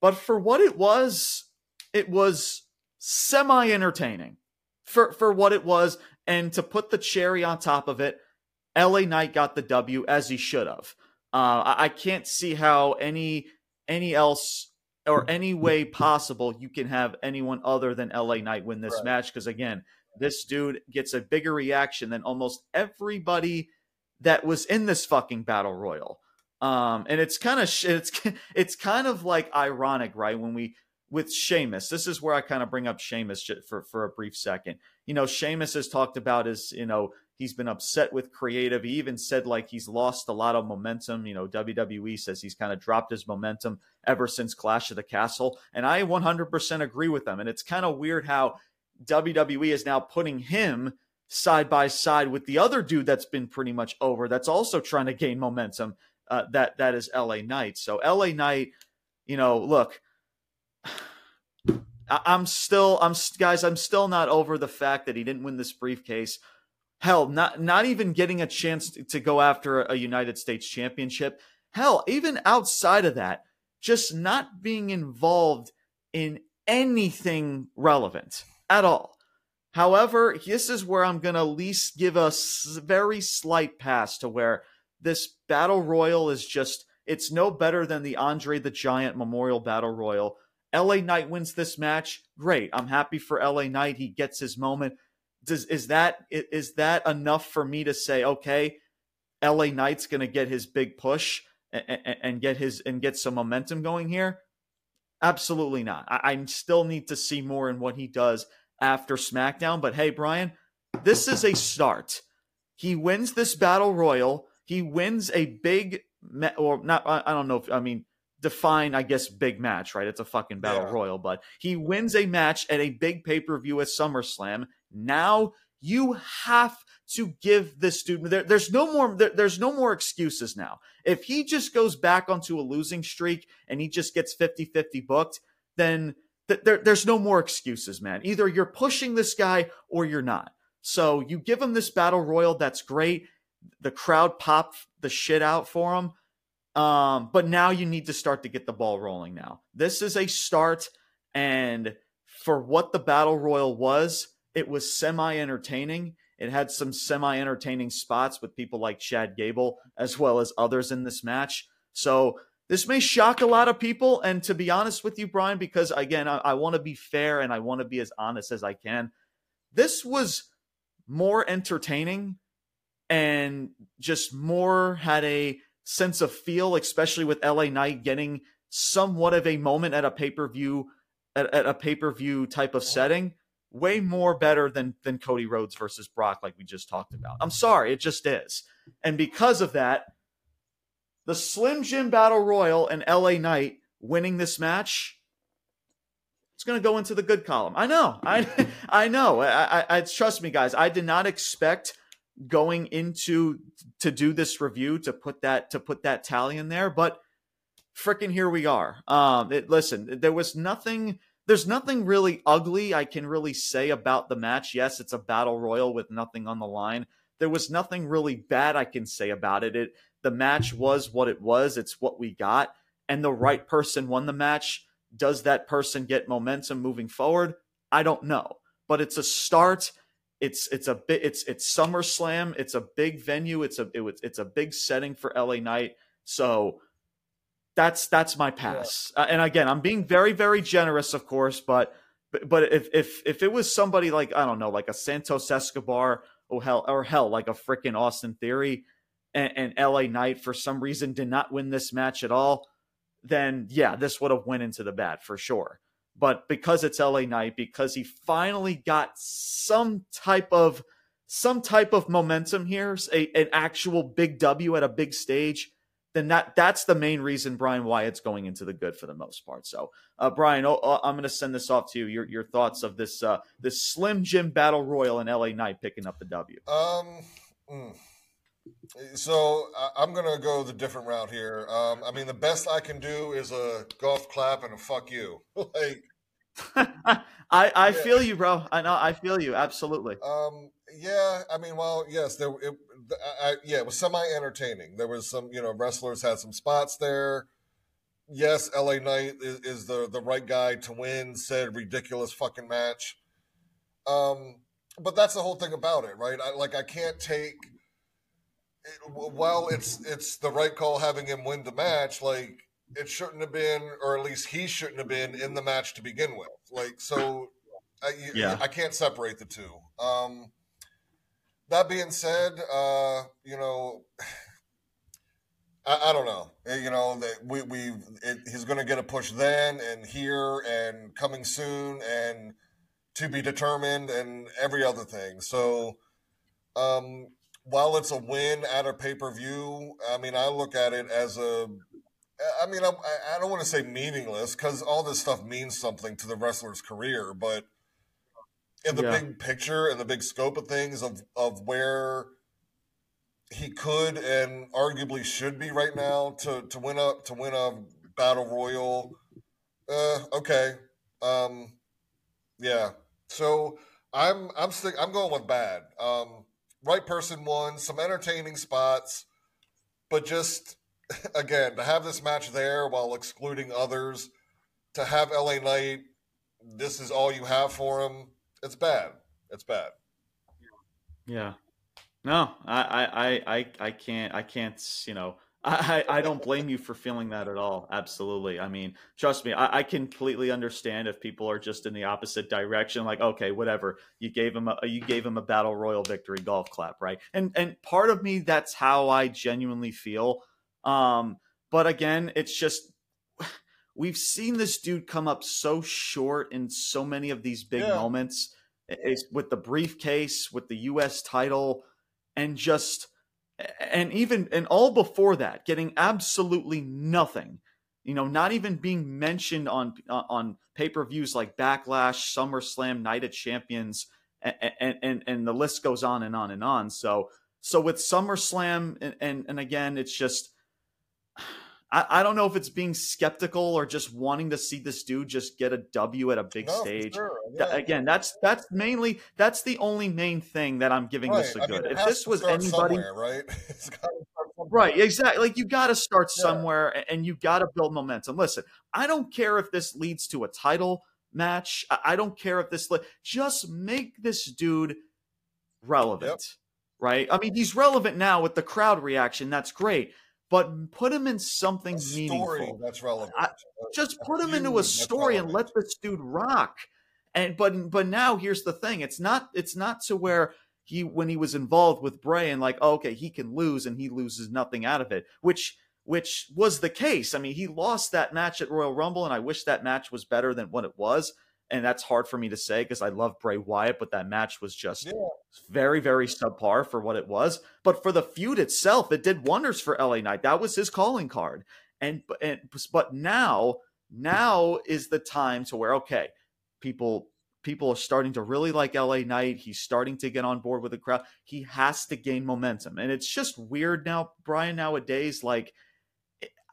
But for what it was, it was semi entertaining for for what it was and to put the cherry on top of it, LA Knight got the W as he should have. Uh, I can't see how any any else or any way possible you can have anyone other than LA Knight win this right. match because again, this dude gets a bigger reaction than almost everybody that was in this fucking battle royal. Um, and it's kind of it's it's kind of like ironic, right? When we with Sheamus. This is where I kind of bring up Sheamus for, for a brief second. You know, Sheamus has talked about his, you know, he's been upset with creative. He even said like he's lost a lot of momentum. You know, WWE says he's kind of dropped his momentum ever since Clash of the Castle. And I 100% agree with them. And it's kind of weird how WWE is now putting him side by side with the other dude that's been pretty much over that's also trying to gain momentum. Uh, that that is LA Knight. So LA Knight, you know, look, I'm still, I'm guys, I'm still not over the fact that he didn't win this briefcase. Hell, not not even getting a chance to go after a United States championship. Hell, even outside of that, just not being involved in anything relevant at all. However, this is where I'm going to least give a very slight pass to where this battle royal is just, it's no better than the Andre the Giant Memorial Battle Royal LA Knight wins this match. Great. I'm happy for LA Knight. He gets his moment. Does is that is that enough for me to say okay, LA Knight's going to get his big push and, and, get his and get some momentum going here? Absolutely not. I, I still need to see more in what he does after SmackDown. But hey, Brian, this is a start. He wins this battle royal. He wins a big, or not. I don't know if I mean define, I guess, big match, right? It's a fucking battle yeah. royal, but he wins a match at a big pay per view at SummerSlam. Now you have to give this dude. There, there's no more. There, there's no more excuses now. If he just goes back onto a losing streak and he just gets 50-50 booked, then th- there, there's no more excuses, man. Either you're pushing this guy or you're not. So you give him this battle royal. That's great. The crowd popped the shit out for him. Um, but now you need to start to get the ball rolling now. This is a start, and for what the battle royal was, it was semi entertaining. It had some semi entertaining spots with people like Chad Gable as well as others in this match. So this may shock a lot of people. And to be honest with you, Brian, because again, I, I want to be fair and I want to be as honest as I can. This was more entertaining and just more had a sense of feel, especially with LA Knight getting somewhat of a moment at a pay per view, at, at, a pay per view type of setting. Way more better than than Cody Rhodes versus Brock, like we just talked about. I'm sorry, it just is, and because of that, the Slim Jim Battle Royal and LA Knight winning this match. It's going to go into the good column. I know. I I know. I, I, I trust me, guys. I did not expect going into to do this review to put that to put that tally in there, but freaking here we are. Um, it, listen, there was nothing. There's nothing really ugly I can really say about the match. Yes, it's a battle royal with nothing on the line. There was nothing really bad I can say about it. It the match was what it was. It's what we got, and the right person won the match. Does that person get momentum moving forward? I don't know, but it's a start it's it's a bit it's it's SummerSlam. It's a big venue. It's a it, it's a big setting for LA Knight. So that's that's my pass. Yeah. Uh, and again, I'm being very very generous, of course, but but if if if it was somebody like I don't know, like a Santos Escobar, or hell, or hell, like a freaking Austin Theory, and, and LA Knight for some reason did not win this match at all, then yeah, this would have went into the bat for sure. But because it's LA Knight, because he finally got some type of some type of momentum here, a, an actual big W at a big stage, then that that's the main reason Brian Wyatt's going into the good for the most part. So, uh, Brian, oh, oh, I'm going to send this off to you. Your your thoughts of this uh, this Slim Jim Battle Royal in LA Knight picking up the W. Um. Mm. So I'm gonna go the different route here. Um, I mean, the best I can do is a golf clap and a fuck you. like, I I yeah. feel you, bro. I know I feel you absolutely. Um, yeah. I mean, well, yes, there. It, I, yeah, it was semi entertaining. There was some, you know, wrestlers had some spots there. Yes, LA Knight is, is the the right guy to win said ridiculous fucking match. Um, but that's the whole thing about it, right? I, like I can't take while it's it's the right call having him win the match, like it shouldn't have been, or at least he shouldn't have been in the match to begin with. Like so, I, yeah. I can't separate the two. Um, that being said, uh, you know, I, I, don't know. Eh, you know that we we he's going to get a push then and here and coming soon and to be determined and every other thing. So. Um, while it's a win at a pay per view, I mean, I look at it as a. I mean, I, I don't want to say meaningless because all this stuff means something to the wrestler's career, but in the yeah. big picture and the big scope of things of of where he could and arguably should be right now to to win a to win a battle royal. Uh, okay, um, yeah. So I'm I'm stick I'm going with bad. Um, right person won, some entertaining spots, but just again to have this match there while excluding others, to have LA Knight, this is all you have for him. It's bad. It's bad. Yeah. No, I, I, I, I can't, I can't, you know, I, I don't blame you for feeling that at all. Absolutely. I mean, trust me, I, I, completely understand if people are just in the opposite direction. Like, okay, whatever. You gave him a you gave him a battle royal victory golf clap, right? And and part of me, that's how I genuinely feel. Um, but again, it's just we've seen this dude come up so short in so many of these big yeah. moments. It's with the briefcase, with the U.S. title, and just and even and all before that getting absolutely nothing. You know not even being mentioned on on pay-per-views like backlash summerslam night of champions and, and and the list goes on and on and on. So so with summerslam and and, and again it's just I, I don't know if it's being skeptical or just wanting to see this dude just get a W at a big No, stage. sure. Th- Again, that's that's mainly that's the only main thing that I'm giving this a Right. I good. mean, if this was anybody, right? It's gotta start somewhere. Right, exactly. Like you got to start Yeah. somewhere and you got to build momentum. Listen, I don't care if this leads to a title match. I I don't care if this le- just make this dude relevant. Right? I mean, he's relevant now with the crowd reaction. That's great. But put him in something meaningful that's relevant. I- just put him into a story and let this dude rock. And but but now here's the thing: it's not it's not to where he when he was involved with Bray and like oh, okay he can lose and he loses nothing out of it, which which was the case. I mean, he lost that match at Royal Rumble, and I wish that match was better than what it was. And that's hard for me to say because I love Bray Wyatt, but that match was just Yeah. Very, very subpar for what it was. But for the feud itself, it did wonders for LA Knight. That was his calling card. And and but now, now is the time to where okay, people people are starting to really like LA Knight. He's starting to get on board with the crowd. He has to gain momentum. And it's just weird now, Brian, nowadays, like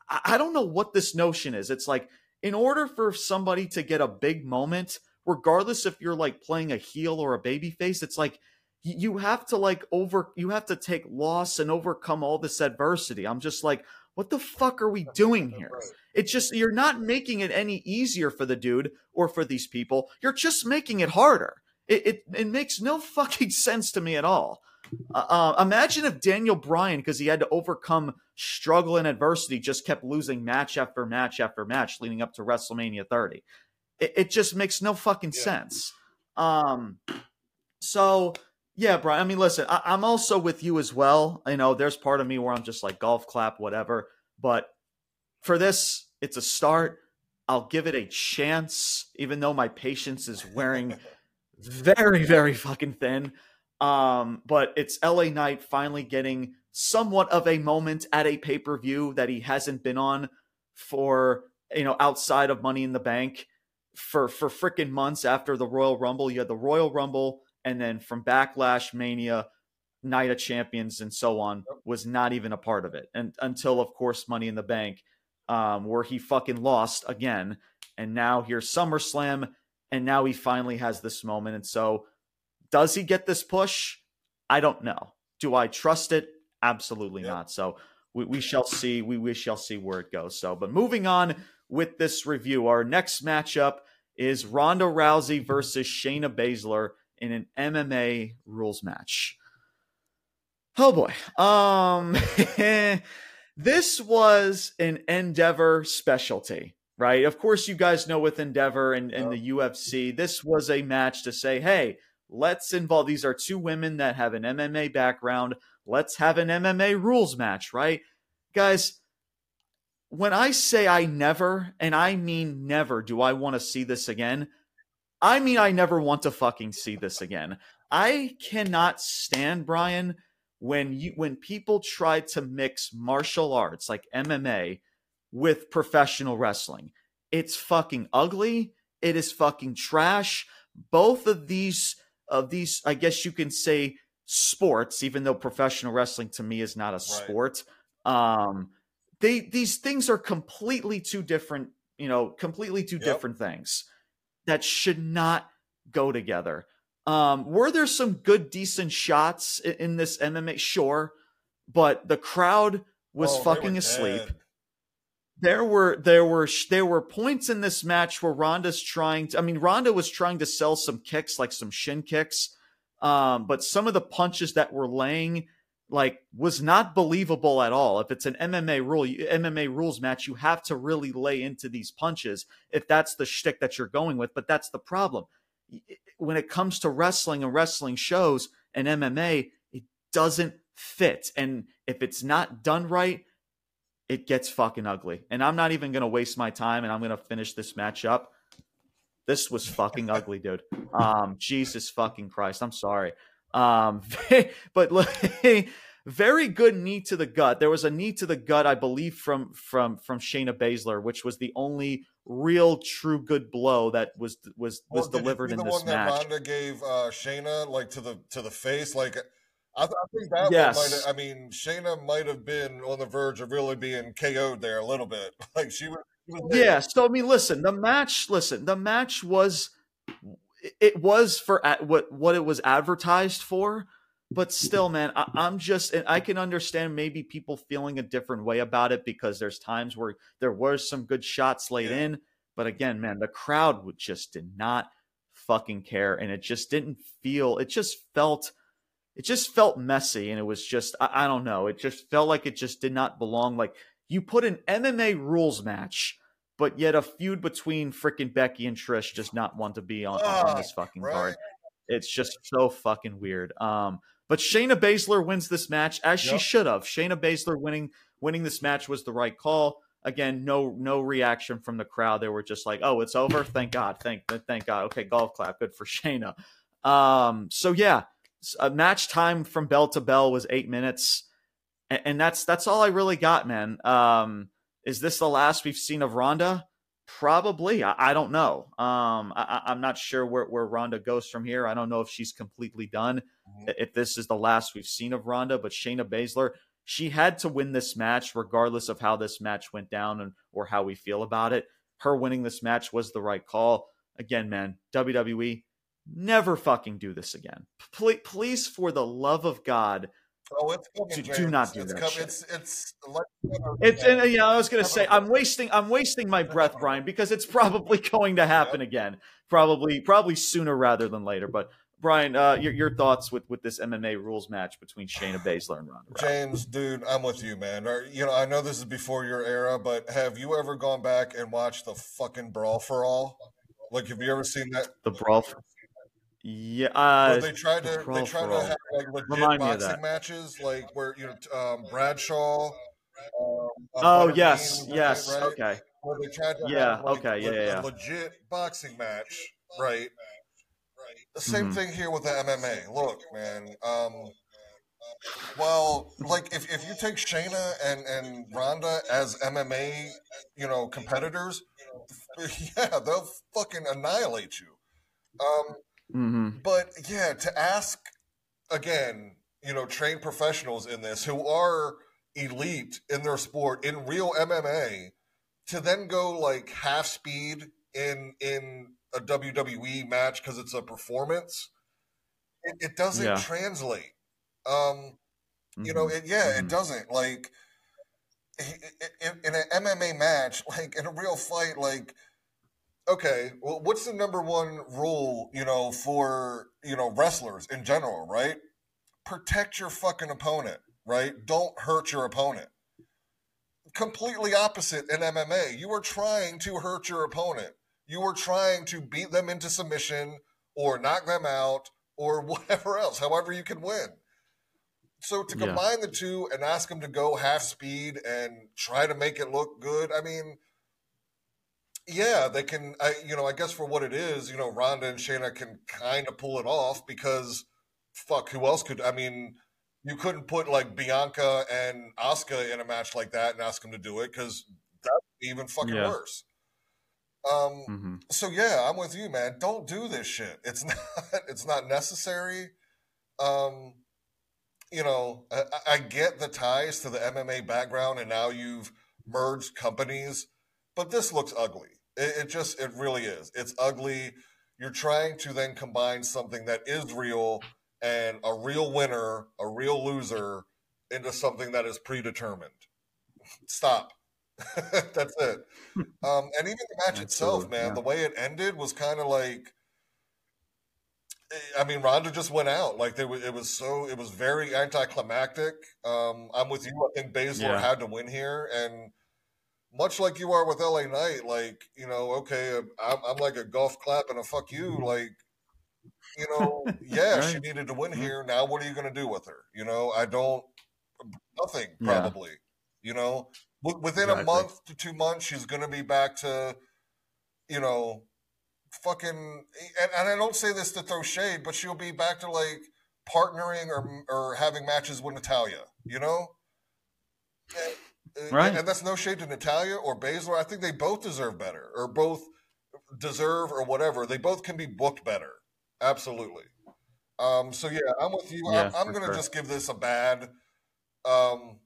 I don't know what this notion is. It's like in order for somebody to get a big moment, regardless if you're like playing a heel or a baby face, it's like you have to like over you have to take loss and overcome all this adversity. I'm just like, what the fuck are we doing here? It's just you're not making it any easier for the dude or for these people. You're just making it harder. It it, it makes no fucking sense to me at all. Uh, uh, imagine if Daniel Bryan, because he had to overcome struggle and adversity, just kept losing match after match after match leading up to WrestleMania 30. It, it just makes no fucking Yeah. sense. Um, so yeah, Brian. I mean, listen, I, I'm also with you as well. You know, there's part of me where I'm just like golf clap, whatever. But for this, it's a start. I'll give it a chance, even though my patience is wearing very, very fucking thin. Um, but it's LA Knight finally getting somewhat of a moment at a pay per view that he hasn't been on for you know outside of Money in the Bank for for freaking months after the Royal Rumble. You had the Royal Rumble, and then from Backlash, Mania, Night of Champions, and so on was not even a part of it, and until of course Money in the Bank, um, where he fucking lost again, and now here's SummerSlam, and now he finally has this moment, and so does he get this push? I don't know. Do I trust it? Absolutely Yep. not. So we, we shall see. We, we shall see where it goes. So, but moving on with this review, our next matchup is Ronda Rousey versus Shayna Baszler in an MMA rules match. Oh boy. Um this was an Endeavor specialty, right? Of course, you guys know with Endeavor and, and the UFC, this was a match to say, hey, let's involve these are two women that have an MMA background. Let's have an MMA rules match, right? Guys, when I say I never, and I mean never, do I want to see this again? I mean, I never want to fucking see this again. I cannot stand Brian when you when people try to mix martial arts like MMA with professional wrestling. It's fucking ugly. It is fucking trash. Both of these of these, I guess you can say sports, even though professional wrestling to me is not a sport. Um, they these things are completely two different, you know, completely two Yep. different things that should not go together. Um, were there some good, decent shots in, in this MMA? Sure, but the crowd was Oh, fucking asleep. dead. There were there were there were points in this match where Ronda's trying to. I mean, Ronda was trying to sell some kicks, like some shin kicks, um, but some of the punches that were laying like was not believable at all. If it's an MMA rule, MMA rules match, you have to really lay into these punches if that's the shtick that you're going with. But that's the problem. When it comes to wrestling and wrestling shows and MMA, it doesn't fit. And if it's not done right, it gets fucking ugly. And I'm not even to waste my time and I'm to finish this match up. This was fucking ugly, dude. Um, Jesus fucking Christ. I'm sorry. Um, but look, very good knee to the gut. There was a knee to the gut, I believe, from from from Shayna Baszler, which was the only real, true, good blow that was was was Well, did you delivered in the this one that. Ronda gave uh, Shayna like to the to the face. Like I, th- I think that Yes. I mean, Shayna might have been on the verge of really being KO'd there a little bit. Like she was. She was. Yeah. So I mean, listen, the match. Listen, the match was it was for a- what what it was advertised for, but still, man, I, I'm just and I can understand maybe people feeling a different way about it because there's times where there were some good shots laid Yeah. in, but again, man, the crowd would just did not fucking care, and it just didn't feel. It just felt. It just felt messy, and it was just I, I don't know. It just felt like it just did not belong. Like you put an MMA rules match but yet a feud between frickin' Becky and Trish does not want to be on, on this fucking right. card. It's just so fucking weird. Um, but Shayna Baszler wins this match as she should have. Shayna Baszler winning winning this match was the right call. Again, no no reaction from the crowd. They were just like, "Oh, it's over. Thank God. Thank thank God. Okay, golf clap. Good for Shayna." Um, so yeah, a match time from bell to bell was eight minutes, and, and that's that's all I really got, man. Um, is this the last we've seen of Ronda? Probably. I, I don't know. Um, I, I'm not sure where, where Ronda goes from here. I don't know if she's completely done. Mhm. If this is the last we've seen of Ronda, but Shayna Baszler, she had to win this match regardless of how this match went down and or how we feel about it. Her winning this match was the right call. Again, man, WWE never fucking do this again. Please, please for the love of God, Oh, it's coming. Do- do not do it's that com- shit. It's it's like It's and, yeah, I was gonna say I'm wasting I'm wasting my breath, Brian, because it's probably going to happen again. Probably probably sooner rather than later. But Brian, uh, your your thoughts with with this MMA rules match between Shayna Baszler and Ronda Rousey? James, dude, I'm with you, man. Are, you know, I know this is before your era, but have you ever gone back and watched the fucking Brawl for All? Like, have you ever seen that? The brawl. For, yeah, uh, they tried to they tried to have like legit Remind boxing matches, like where you know um, Bradshaw. Um, oh yes, right, yes, right? okay, Where they tried to Yeah, have, like, okay, yeah, le- yeah, a legit boxing match, right? The same Mhm. thing here with the MMA. Look, man. Um, well, like if, if you take Shayna and, and Ronda as MMA, you know, competitors, yeah, they'll fucking annihilate you. Um, hmm but yeah, to ask again, you know, trained professionals in this who are elite in their sport in real MMA to then go like half speed in in a WWE match because it's a performance, it, it doesn't Yeah. translate. Um, you know, it, yeah, it Mhm. doesn't. Like i- i- i- in an MMA match, like in a real fight, like okay, well, what's the number one rule, you know, for you know wrestlers in general, right? Protect your fucking opponent, right? Don't hurt your opponent. Completely opposite in MMA. You are trying to hurt your opponent. You are trying to beat them into submission or knock them out or whatever else, however you can win. So to Yeah. combine the two and ask them to go half speed and try to make it look good, I mean, yeah, they can. I, you know, I guess for what it is, you know, Ronda and Shayna can kind of pull it off because, fuck, who else could? I mean, you couldn't put like Bianca and Asuka in a match like that and ask them to do it because that's even fucking Yeah. worse. Um, hmm so yeah, I'm with you, man. Don't do this shit. It's not. It's not necessary. Um, you know, I, I get the ties to the MMA background, and now you've merged companies, but this looks ugly. It, it just, it really is. It's ugly. You're trying to then combine something that is real and a real winner, a real loser, into something that is predetermined. Stop. That's it. Um, and even the match itself, Absolutely, man, yeah. the way it ended was kind of like. I mean, Ronda just went out. Like there was, it was so, it was very anticlimactic. Um, I'm with you. I think Baszler Yeah. had to win here, and much like you are with LA Knight, like you know, okay, I'm, I'm like a golf clap and a fuck you. Mm-hmm. Like, you know, yeah, she needed to win mm-hmm. here. Now, what are you going to do with her? You know, I don't, nothing Yeah. probably. You know, W- within a month to two months, she's going to be back to, you know, fucking. And, and I don't say this to throw shade, but she'll be back to like partnering or or having matches with Natalya. You know. And- Right. And that's no shade to Natalya or Baszler. I think they both deserve better, or both deserve, or whatever. They both can be booked better. Absolutely. Um, so yeah, I'm with you. Yeah, I'm, I'm gonna sure. just give this a bad. Um,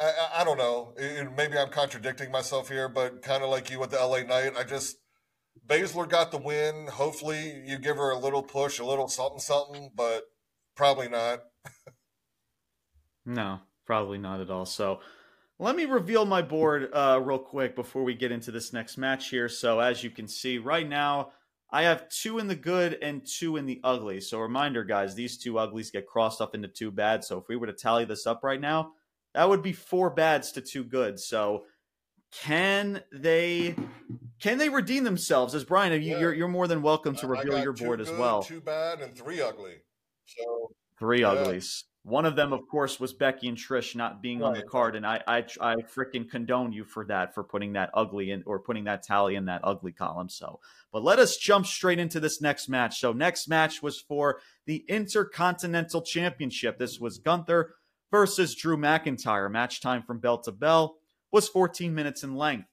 I, I, I don't know. It- maybe I'm contradicting myself here, but kind of like you with the LA Knight, I just Baszler got the win. Hopefully, you give her a little push, a little something, something, but probably not. No, probably not at all. So let me reveal my board uh, real quick before we get into this next match here. So as you can see right now, I have two in the good and two in the ugly. So reminder, guys, these two uglies get crossed up into two bad. So if we were to tally this up right now, that would be four bads to two goods. So can they can they redeem themselves? As Brian, you, Yeah. you're you're more than welcome to reveal your board as well. Two bad and three ugly. So Three Yeah. uglies. One of them, of course, was Becky and Trish not being on the card, and I, I, I freaking condone you for that, for putting that ugly in or putting that tally in that ugly column. So, but let us jump straight into this next match. So, next match was for the Intercontinental Championship. This was Gunther versus Drew McIntyre. Match time from bell to bell was 14 minutes in length.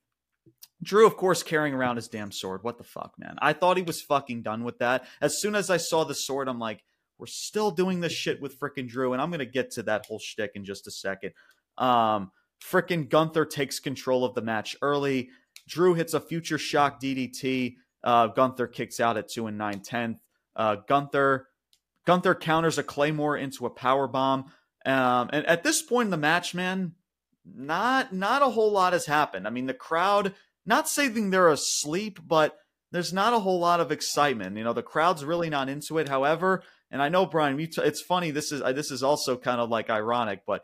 Drew, of course, carrying around his damn sword. What the fuck, man? I thought he was fucking done with that. As soon as I saw the sword, I'm like, we're still doing this shit with frickin' Drew, and I'm gonna get to that whole shtick in just a second. Um, frickin' Gunther takes control of the match early. Drew hits a future shock DDT. Uh, Gunther kicks out at two and nine tenth. Uh, Gunther Gunther counters a Claymore into a power bomb. Um, and at this point in the match, man, not not a whole lot has happened. I mean, the crowd not saying they're asleep, but there's not a whole lot of excitement. You know, the crowd's really not into it. However, and I know Brian, t- it's funny. This is this is also kind of like ironic, but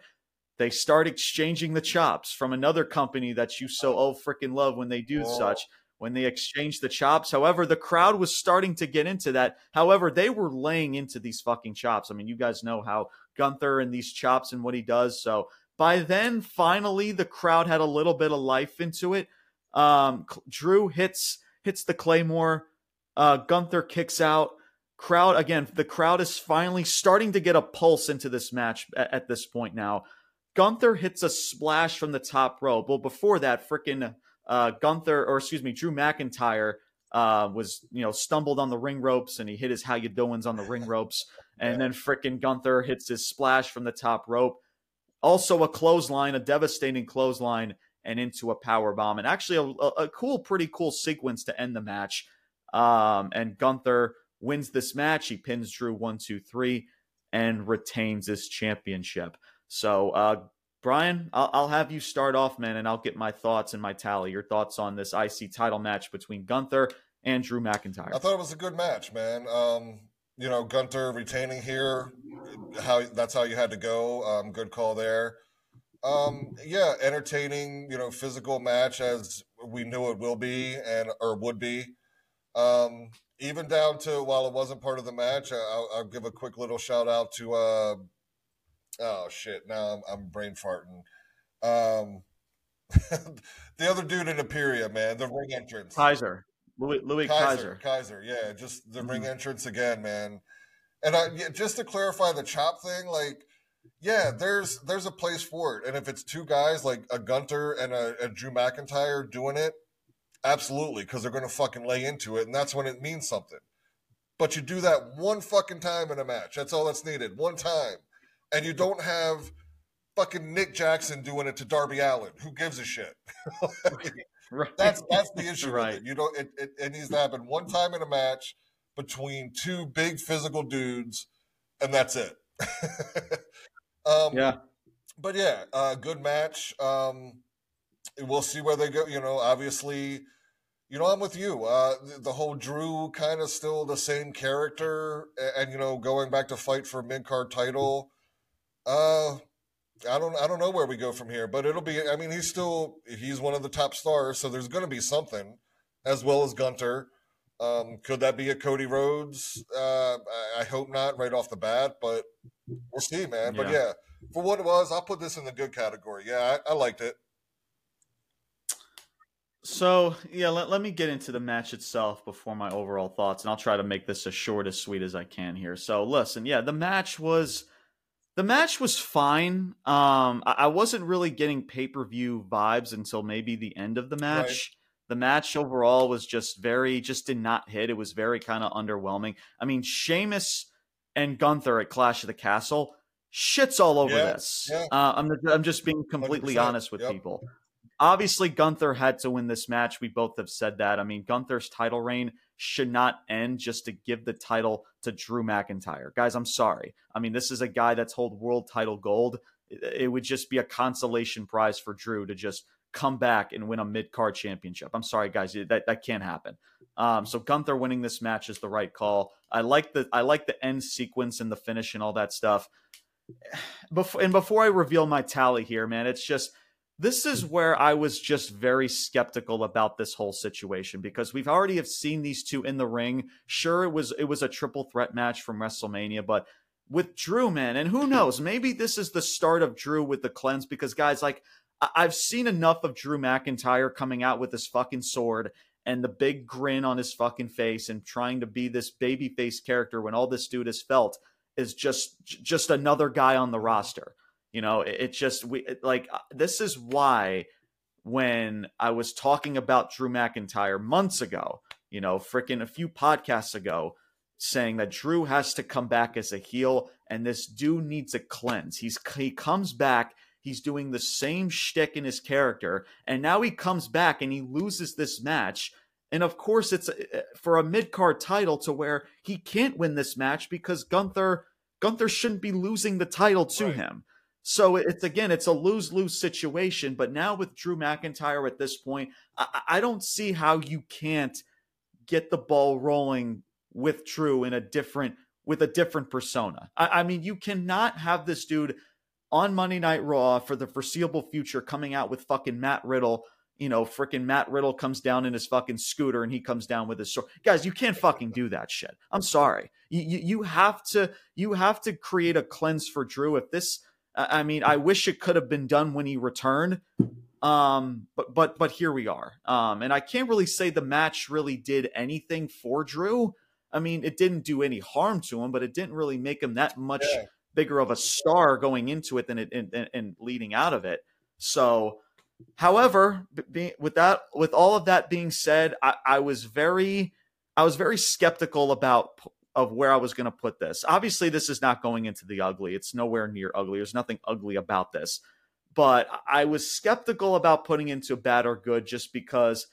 they start exchanging the chops from another company that you so oh freaking love when they do Oh. such. When they exchange the chops, however, the crowd was starting to get into that. However, they were laying into these fucking chops. I mean, you guys know how Gunther and these chops and what he does. So by then, finally, the crowd had a little bit of life into it. Um, Drew hits hits the claymore. Uh, Gunther kicks out. Crowd again. The crowd is finally starting to get a pulse into this match at, at this point now. Gunther hits a splash from the top rope. Well, before that, freaking uh, Gunther, or excuse me, Drew McIntyre uh, was you know stumbled on the ring ropes and he hit his how you doings on the ring ropes, and Yeah. then freaking Gunther hits his splash from the top rope. Also a clothesline, a devastating clothesline, and into a power bomb, and actually a, a, a cool, pretty cool sequence to end the match. Um, and Gunther wins this match. He pins Drew one, two, three, and retains his championship. So, uh, Brian, I'll, I'll have you start off, man, and I'll get my thoughts and my tally. Your thoughts on this IC title match between Gunther and Drew McIntyre. I thought it was a good match, man. Um, you know, Gunther retaining here, how that's how you had to go. Um, good call there. Um, yeah, entertaining, you know, physical match as we knew it will be and or would be. Um, even down to while it wasn't part of the match, I'll, I'll give a quick little shout out to. Uh, oh shit! Now I'm, I'm brain farting. Um, the other dude in Imperium, man, the ring entrance. Kaiser, Louis, Louis Kaiser, Kaiser. Kaiser, yeah, just the Mhm. ring entrance again, man. And I, yeah, just to clarify the chop thing, like, yeah, there's there's a place for it, and if it's two guys like a Gunther and a, a Drew McIntyre doing it, absolutely, because they're gonna fucking lay into it, and that's when it means something. But you do that one fucking time in a match. That's all that's needed, one time, and you don't have fucking Nick Jackson doing it to Darby Allin. Who gives a shit? Right. That's that's the issue Right. You know, it, it it needs to happen one time in a match between two big physical dudes, and that's it. um, yeah. but yeah, uh, good match. Um, we'll see where they go. You know, obviously, you know, I'm with you. Uh, the, the whole Drew kind of still the same character, and, you know, going back to fight for mid card title. Uh, I don't, I don't know where we go from here, but it'll be. I mean, he's still he's one of the top stars, so there's going to be something, as well as Gunther. Um, could that be a Cody Rhodes? Uh, I, I hope not right off the bat, but we'll see, man. But Yeah. yeah, for what it was, I'll put this in the good category. Yeah, I, I liked it. So yeah, let, let me get into the match itself before my overall thoughts, and I'll try to make this as short as sweet as I can here. So listen, yeah, the match was the match was fine. Um, I, I wasn't really getting pay per view vibes until maybe the end of the match. Right. The match overall was just very, just did not hit. It was very kind of underwhelming. I mean, Sheamus and Gunther at Clash of the Castle shits all over Yeah, this. yeah. Uh, I'm I'm just being completely 100%, honest with yep. people. Obviously, Gunther had to win this match. We both have said that. I mean, Gunther's title reign should not end just to give the title to Drew McIntyre. Guys, I'm sorry. I mean, this is a guy that's hold world title gold. It, it would just be a consolation prize for Drew to just come back and win a mid card championship. I'm sorry, guys. That that can't happen. Um, so Gunther winning this match is the right call. I like the I like the end sequence and the finish and all that stuff. Before and before I reveal my tally here, man, it's just this is where I was just very skeptical about this whole situation because we've already have seen these two in the ring. Sure, it was it was a triple threat match from WrestleMania, but with Drew, man, and who knows, maybe this is the start of Drew with the cleanse because guys, like I- I've seen enough of Drew McIntyre coming out with his fucking sword and the big grin on his fucking face and trying to be this babyface character when all this dude has felt is just just another guy on the roster. You know, it, it just we it, like uh, this is why when I was talking about Drew McIntyre months ago, you know, freaking a few podcasts ago, saying that Drew has to come back as a heel and this dude needs a cleanse. He's he comes back, he's doing the same shtick in his character, and now he comes back and he loses this match. And of course, it's uh, for a mid card title to where he can't win this match because Gunther Gunther shouldn't be losing the title to Right. him. So it's again, it's a lose lose situation. But now with Drew McIntyre at this point, I, I don't see how you can't get the ball rolling with Drew in a different with a different persona. I, I mean, you cannot have this dude on Monday Night Raw for the foreseeable future coming out with fucking Matt Riddle. You know, freaking Matt Riddle comes down in his fucking scooter and he comes down with his sword. Guys, you can't fucking do that shit. I'm sorry. You, you you have to you have to create a cleanse for Drew. If this, I mean, I wish it could have been done when he returned. Um, but but but here we are. Um, and I can't really say the match really did anything for Drew. I mean, it didn't do any harm to him, but it didn't really make him that much Yeah. bigger of a star going into it than it and leading out of it. So, however, be, with that, with all of that being said, I, I was very, I was very skeptical about p- of where I was going to put this. Obviously, this is not going into the ugly. It's nowhere near ugly. There's nothing ugly about this. But I was skeptical about putting into bad or good just because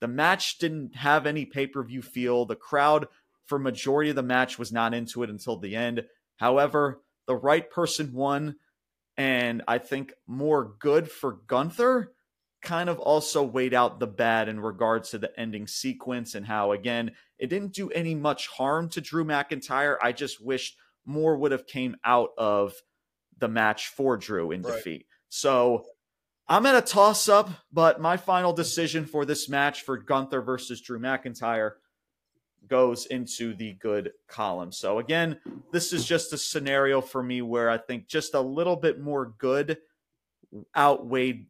the match didn't have any pay per view feel. The crowd, for majority of the match, was not into it until the end. However, the right person won, and I think more good for Gunther kind of also weighed out the bad in regards to the ending sequence and how again it didn't do any much harm to Drew McIntyre. I just wished more would have came out of the match for Drew in Right. defeat. So I'm at a toss up, but my final decision for this match for Gunther versus Drew McIntyre goes into the good column. So again, this is just a scenario for me where I think just a little bit more good outweighed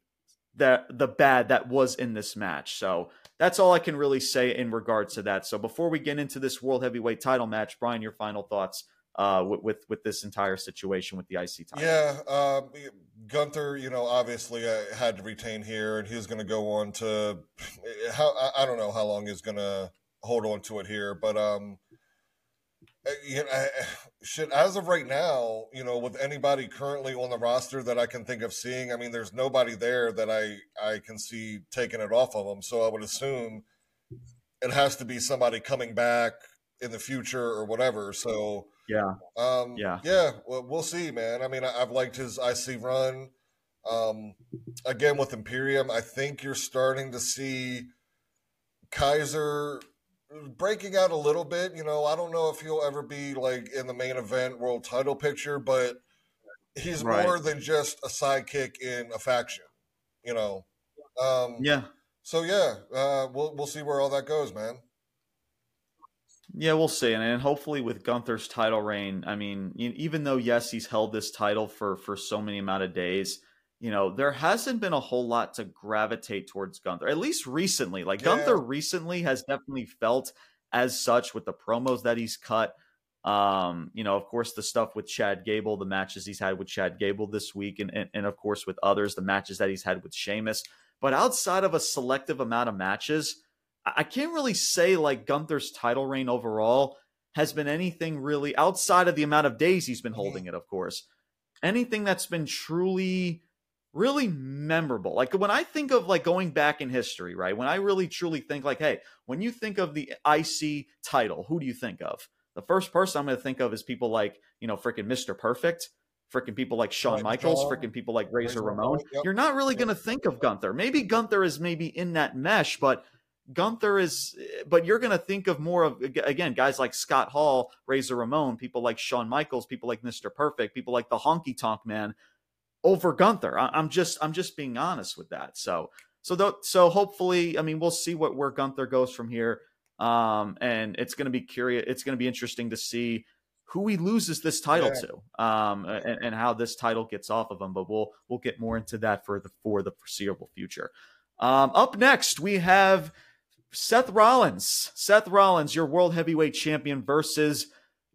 the the bad that was in this match. So that's all I can really say in regards to that. So before we get into this world heavyweight title match, Brian, your final thoughts uh, with, with with this entire situation with the IC title? Yeah, um, Gunther, you know, obviously uh, had to retain here, and he's going to go on to how I, I don't know how long he's going to hold on to it here, but um, uh, you know, I, shit. As of right now, you know, with anybody currently on the roster that I can think of seeing, I mean, there's nobody there that I I can see taking it off of them. So I would assume it has to be somebody coming back in the future or whatever. So. Yeah. Um, Yeah. yeah. Well, we'll see, man. I mean, I, I've liked his IC run. Um, again with Imperium, I think you're starting to see Kaiser breaking out a little bit. You know, I don't know if he'll ever be like in the main event world title picture, but he's Right. more than just a sidekick in a faction. You know. Um, Yeah. So yeah, uh, we'll we'll see where all that goes, man. Yeah, we'll see, and, and hopefully with Gunther's title reign, I mean, even though yes, he's held this title for for so many amount of days, you know, there hasn't been a whole lot to gravitate towards Gunther. At least recently, like Yeah. Gunther recently has definitely felt as such with the promos that he's cut. Um, you know, of course, the stuff with Chad Gable, the matches he's had with Chad Gable this week, and and, and of course with others, the matches that he's had with Sheamus. But outside of a selective amount of matches, I I can't really say like Gunther's title reign overall has been anything really outside of the amount of days he's been holding it, of course. Anything that's been truly really memorable. Like when I think of like going back in history, right? When I really truly think like, hey, when you think of the IC title, who do you think of? The first person I'm going to think of is people like, you know, freaking Mr. Perfect, freaking people like Shawn Michaels, freaking people like Razor, Ramon. You're not really going to think of Gunther. Maybe Gunther is maybe in that mesh, but Gunther is, but you're going to think of more of, again, guys like Scott Hall, Razor Ramon, people like Shawn Michaels, people like Mr. Perfect, people like the Honky Tonk Man over Gunther. I, am just, I'm just being honest with that. So, so, th- so hopefully, I mean, we'll see what, where Gunther goes from here. Um, and it's going to be curious. It's going to be interesting to see who he loses this title yeah. to, um, and, and, how this title gets off of him. But we'll, we'll get more into that for the, for the foreseeable future. Um, up next, we have Seth Rollins. Seth Rollins, your world heavyweight champion versus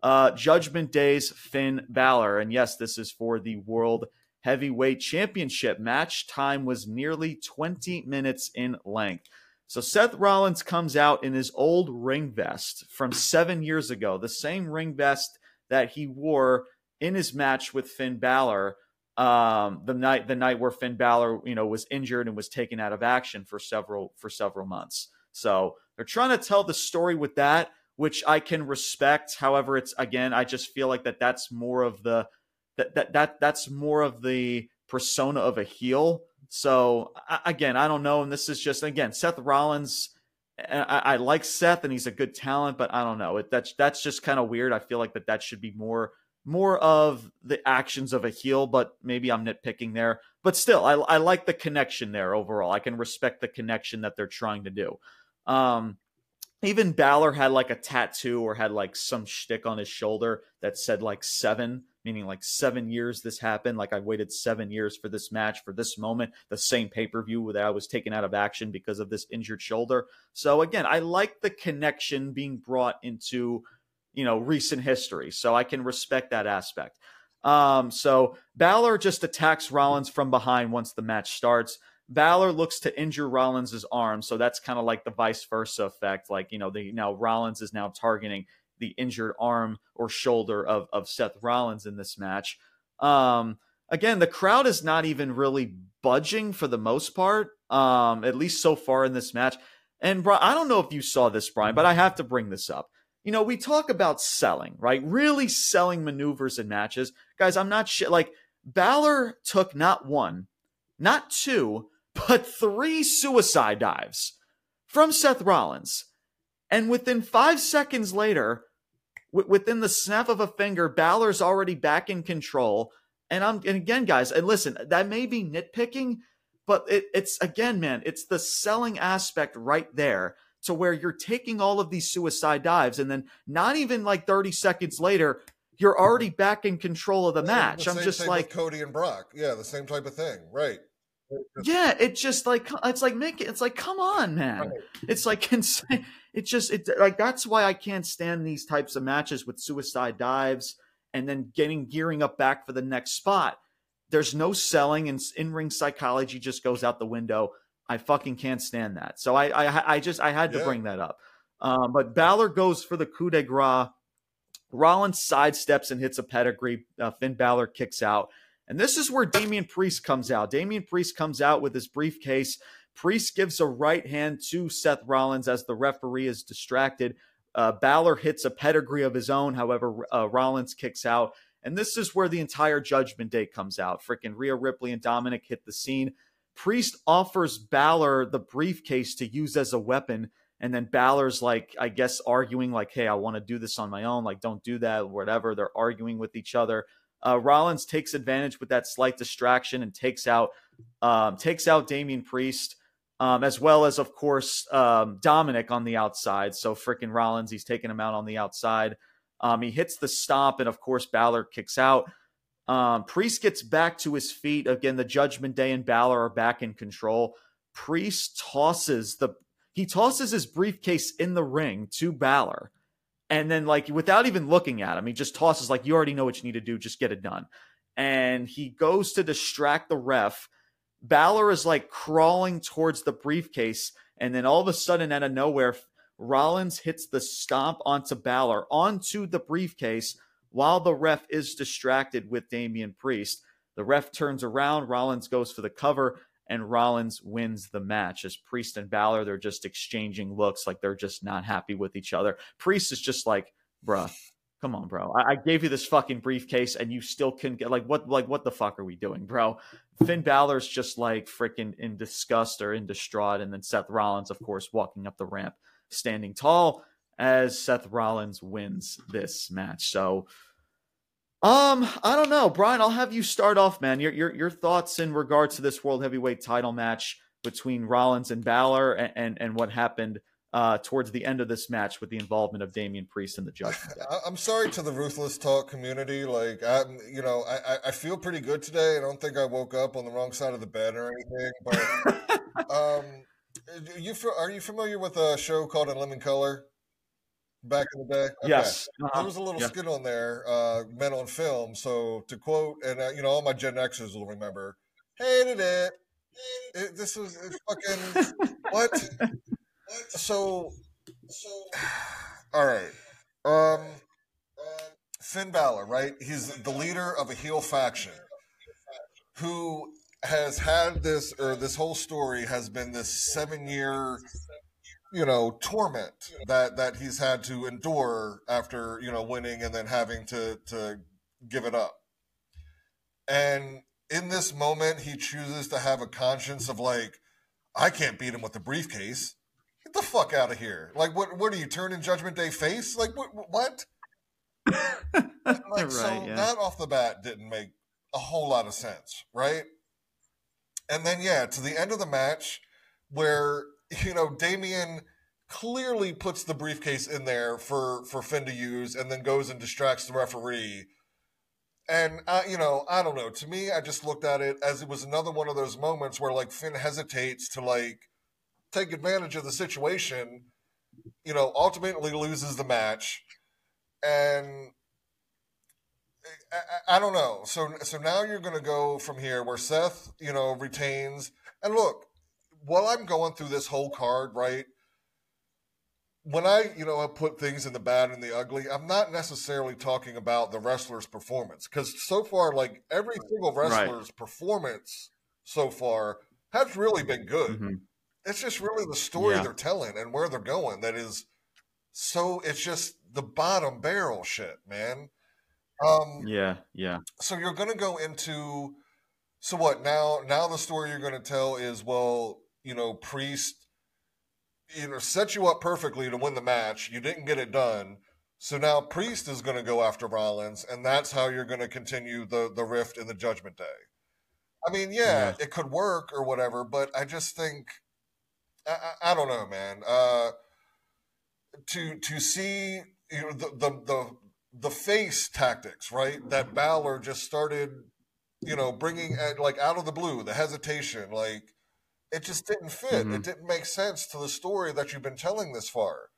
uh, Judgment Day's Finn Balor. And yes, this is for the world heavyweight championship. Match time was nearly 20 minutes in length. So Seth Rollins comes out in his old ring vest from seven years ago, the same ring vest that he wore in his match with Finn Balor um, the night the night where Finn Balor, you know, was injured and was taken out of action for several for several months. So they're trying to tell the story with that, which I can respect. However, it's again, I just feel like that that's more of the that that, that that's more of the persona of a heel. So again, I don't know, and this is just again Seth Rollins. I, I like Seth, and he's a good talent, but I don't know. It, that's that's just kind of weird. I feel like that that should be more more of the actions of a heel, but maybe I'm nitpicking there. But still, I, I like the connection there overall. I can respect the connection that they're trying to do. Um, even Balor had like a tattoo or had like some shtick on his shoulder that said like seven, meaning like seven years this happened. Like I waited seven years for this match, for this moment, the same pay per view that I was taken out of action because of this injured shoulder. So again, I like the connection being brought into, you know, recent history. So I can respect that aspect. Um, so Balor just attacks Rollins from behind once the match starts. Balor looks to injure Rollins' arm, so that's kind of like the vice versa effect. Like, you know, the now Rollins is now targeting the injured arm or shoulder of, of Seth Rollins in this match. Um, again, the crowd is not even really budging for the most part, um, at least so far in this match. And Brian, I don't know if you saw this, Brian, but I have to bring this up. You know, we talk about selling, right? Really selling maneuvers in matches. Guys, I'm not shit. Like, Balor took not one, not two, but three suicide dives from Seth Rollins. And within five seconds later, w- within the snap of a finger, Balor's already back in control. And I'm and again, guys, and listen, that may be nitpicking, but it, it's again, man, it's the selling aspect right there to where you're taking all of these suicide dives, and then not even like 30 seconds later, you're already back in control of the match. The I'm just like Cody and Brock. Yeah, the same type of thing. Right yeah it's just like it's like make it's like come on man. Right. it's like insane. It's just it like that's why i can't stand these types of matches with suicide dives and then getting gearing up back for the next spot. There's no selling and in-ring psychology just goes out the window. I fucking can't stand that. So i i, I just i had to yeah. bring that up. Um, but Balor goes for the coup de grace. Rollins sidesteps and hits a pedigree. Uh, finn Balor kicks out and this is where Damian Priest comes out. Damian Priest comes out with his briefcase. Priest gives a right hand to Seth Rollins as the referee is distracted. Uh, Balor hits a pedigree of his own. However, uh, Rollins kicks out. And this is where the entire Judgment Day comes out. Freaking Rhea Ripley and Dominic hit the scene. Priest offers Balor the briefcase to use as a weapon. And then Balor's like, I guess, arguing, like, hey, I want to do this on my own. Like, don't do that, whatever. They're arguing with each other. Uh, Rollins takes advantage with that slight distraction and takes out um, takes out Damian Priest, um, as well as of course um, Dominic on the outside. So freaking Rollins, he's taking him out on the outside. Um, he hits the stomp, and of course Balor kicks out. Um, Priest gets back to his feet again. The Judgment Day and Balor are back in control. Priest tosses the he tosses his briefcase in the ring to Balor. And then, like, without even looking at him, he just tosses, like, you already know what you need to do, just get it done. And he goes to distract the ref. Balor is like crawling towards the briefcase. And then all of a sudden, out of nowhere, Rollins hits the stomp onto Balor, onto the briefcase, while the ref is distracted with Damian Priest. The ref turns around, Rollins goes for the cover, and Rollins wins the match. As Priest and Balor, they're just exchanging looks like they're just not happy with each other. Priest is just like, bruh, come on, bro. I, I gave you this fucking briefcase and you still couldn't get like what like what the fuck are we doing, bro? Finn Balor's just like freaking in disgust or in distraught, and then Seth Rollins, of course, walking up the ramp, standing tall as Seth Rollins wins this match. So um, I don't know, Brian. I'll have you start off, man. Your your your thoughts in regards to this world heavyweight title match between Rollins and Balor, and and, and what happened uh, towards the end of this match with the involvement of Damian Priest and the Judgment. I'm sorry to the Ruthless Talk community. Like, I'm, you know, I I feel pretty good today. I don't think I woke up on the wrong side of the bed or anything. But um, you are you familiar with a show called In Living Color? Back in the day? Okay. Yes. Uh-huh. There was a little yeah. skit on there, uh, Men on Film. So to quote, and uh, you know, all my Gen Xers will remember, hated it. it this was fucking what? So, so, all right. Um, Finn Balor, right? He's the leader of a heel faction who has had this, or this whole story has been this seven year you know torment that that he's had to endure after you know winning and then having to to give it up. And in this moment he chooses to have a conscience of like i can't beat him with the briefcase. Get the fuck out of here. Like what what are you turning judgment day face? Like what what? Like, right, so yeah. that off the bat didn't make a whole lot of sense right? And then yeah to the end of the match where you know, Damian clearly puts the briefcase in there for for Finn to use, and then goes and distracts the referee. And uh, you know, I don't know. To me, I just looked at it as it was another one of those moments where like Finn hesitates to like take advantage of the situation. You know, ultimately loses the match, and I, I, don't know. So so now you're going to go from here where Seth, you know, retains. And look, while I'm going through this whole card, right? When I, you know, I put things in the bad and the ugly, I'm not necessarily talking about the wrestler's performance because so far, like every single wrestler's right. performance so far has really been good. Mm-hmm. It's just really the story yeah. they're telling and where they're going that is so. It's just the bottom barrel shit, man. Um, yeah, yeah. So you're going to go into so what now? Now the story you're going to tell is well, you know, Priest, you know, set you up perfectly to win the match. You didn't get it done. So now Priest is going to go after Rollins, and that's how you're going to continue the the rift in the Judgment Day. I mean, yeah, yeah. it could work or whatever, but I just think I, I, I don't know, man. Uh, to to see you know the the the the face tactics, right? That Balor just started, you know, bringing like out of the blue, the hesitation, like it just didn't fit. Mm-hmm. It didn't make sense to the story that you've been telling this far.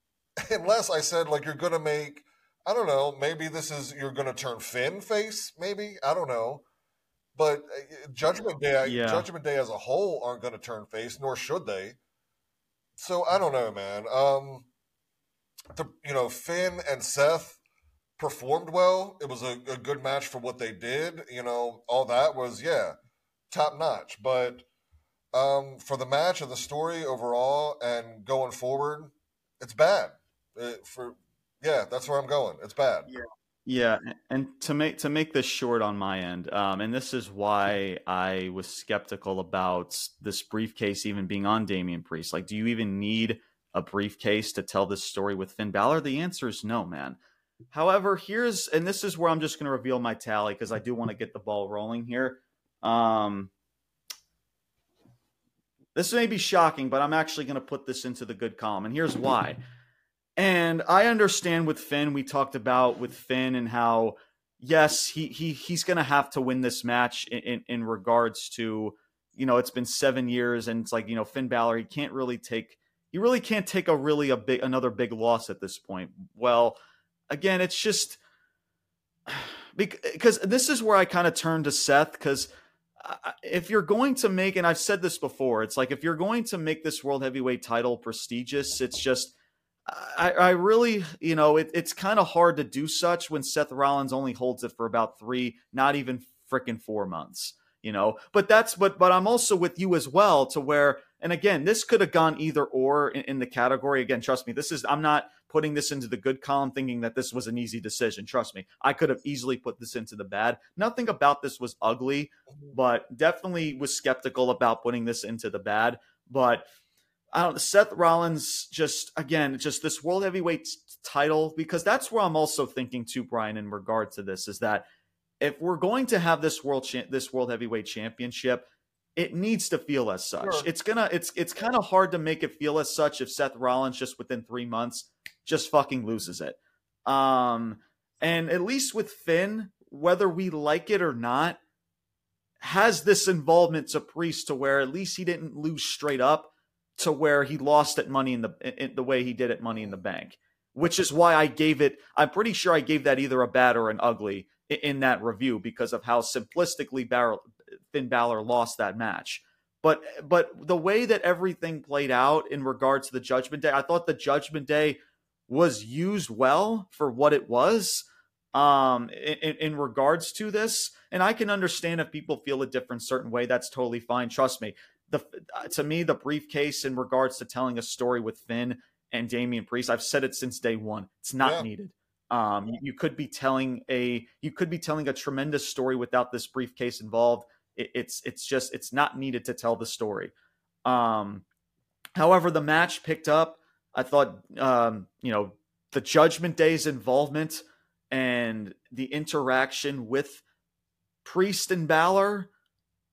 Unless I said like you're gonna make, I don't know, maybe this is you're gonna turn Finn face, maybe I don't know. But uh, Judgment Day, yeah. Judgment Day as a whole aren't gonna turn face, nor should they. So I don't know, man. Um, the you know Finn and Seth performed well. It was a, a good match for what they did. You know, all that was yeah, top notch. But um, for the match and the story overall and going forward, it's bad. It, for yeah, that's where I'm going. It's bad. Yeah. Yeah, and to make to make this short on my end, um, and this is why I was skeptical about this briefcase even being on Damian Priest. Like, do you even need a briefcase to tell this story with Finn Balor? The answer is no, man. However, here's and this is where I'm just going to reveal my tally because I do want to get the ball rolling here. Um, this may be shocking, but I'm actually going to put this into the good column. And here's why. And I understand with Finn, we talked about with Finn and how, yes, he, he he's going to have to win this match in, in, in regards to, you know, it's been seven years and it's like, you know, Finn Balor, he can't really take, he really can't take a really a big, another big loss at this point. Well, again, it's just because this is where I kind of turn to Seth because if you're going to make, and I've said this before, it's like if you're going to make this world heavyweight title prestigious, it's just I, I really, you know, it, it's kind of hard to do such when Seth Rollins only holds it for about three, not even freaking four months, you know. But that's but but I'm also with you as well to where, and again, this could have gone either or in, in the category. Again, trust me, this is I'm not putting this into the good column thinking that this was an easy decision. Trust me, I could have easily put this into the bad. Nothing about this was ugly, but definitely was skeptical about putting this into the bad. But I don't Seth Rollins just again just this world heavyweight title because that's where I'm also thinking too Brian in regard to this is that if we're going to have this world cha- this world heavyweight championship it needs to feel as such. Sure. It's gonna it's it's kind of hard to make it feel as such if Seth Rollins just within 3 months just fucking loses it. Um and at least with Finn whether we like it or not has this involvement to Priest to where at least he didn't lose straight up to where he lost at Money in the in the way he did at Money in the Bank, which is why I gave it. I'm pretty sure I gave that either a bad or an ugly in, in that review because of how simplistically Bar- Finn Balor lost that match. But but the way that everything played out in regards to the Judgment Day, I thought the Judgment Day was used well for what it was um in, in regards to this and i can understand if people feel a different certain way that's totally fine trust me the uh, to me the briefcase in regards to telling a story with Finn and Damian Priest. I've said it since day one. It's not yeah. needed. Um, you, you, could be telling a you could be telling a tremendous story without this briefcase involved. It, it's it's just it's not needed to tell the story. Um, however, the match picked up. I thought um, you know the Judgment Day's involvement and the interaction with Priest and Balor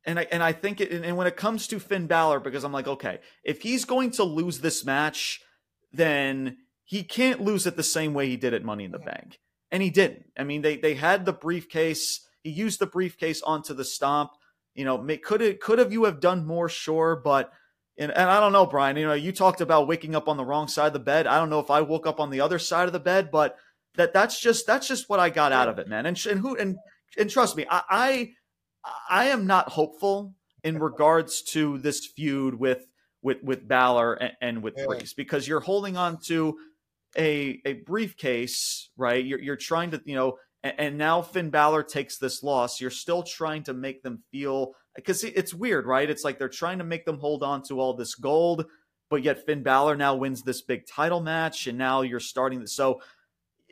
and I and I think it, and when it comes to Finn Balor, because I'm like, okay, if he's going to lose this match, then he can't lose it the same way he did at Money in the Bank, and he didn't. I mean, they they had the briefcase. He used the briefcase onto the stomp. You know, could it could have you have done more? Sure, but and, and I don't know, Brian. You know, you talked about waking up on the wrong side of the bed. I don't know if I woke up on the other side of the bed, but that that's just that's just what I got out of it, man. And and who and and trust me, I, I I am not hopeful in regards to this feud with with with Balor and, and with yeah. Priest because you're holding on to a a briefcase, right? You're you're trying to you know, and, now Finn Balor takes this loss. You're still trying to make them feel because it's weird, right? It's like they're trying to make them hold on to all this gold, but yet Finn Balor now wins this big title match, and now you're starting to so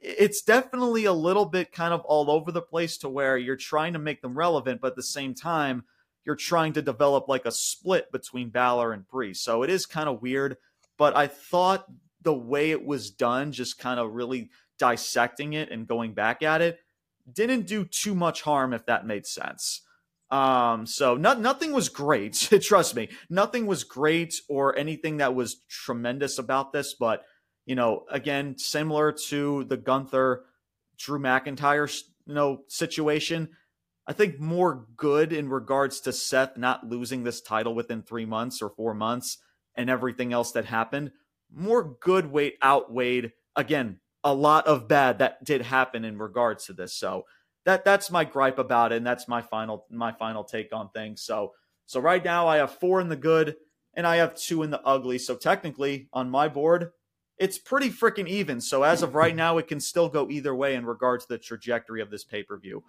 it's definitely a little bit kind of all over the place to where you're trying to make them relevant, but at the same time, you're trying to develop like a split between Balor and Priest. So it is kind of weird, but I thought the way it was done, just kind of really dissecting it and going back at it, didn't do too much harm if that made sense. Um, so not, nothing was great. Trust me, nothing was great or anything that was tremendous about this, but you know, again, similar to the Gunther Drew McIntyre, you know, situation. I think more good in regards to Seth not losing this title within three months or four months and everything else that happened. More good weight outweighed again a lot of bad that did happen in regards to this. So that that's my gripe about it, and that's my final my final take on things. So so right now I have four in the good and I have two in the ugly. So technically on my board, it's pretty freaking even. So as of right now, it can still go either way in regards to the trajectory of this pay per view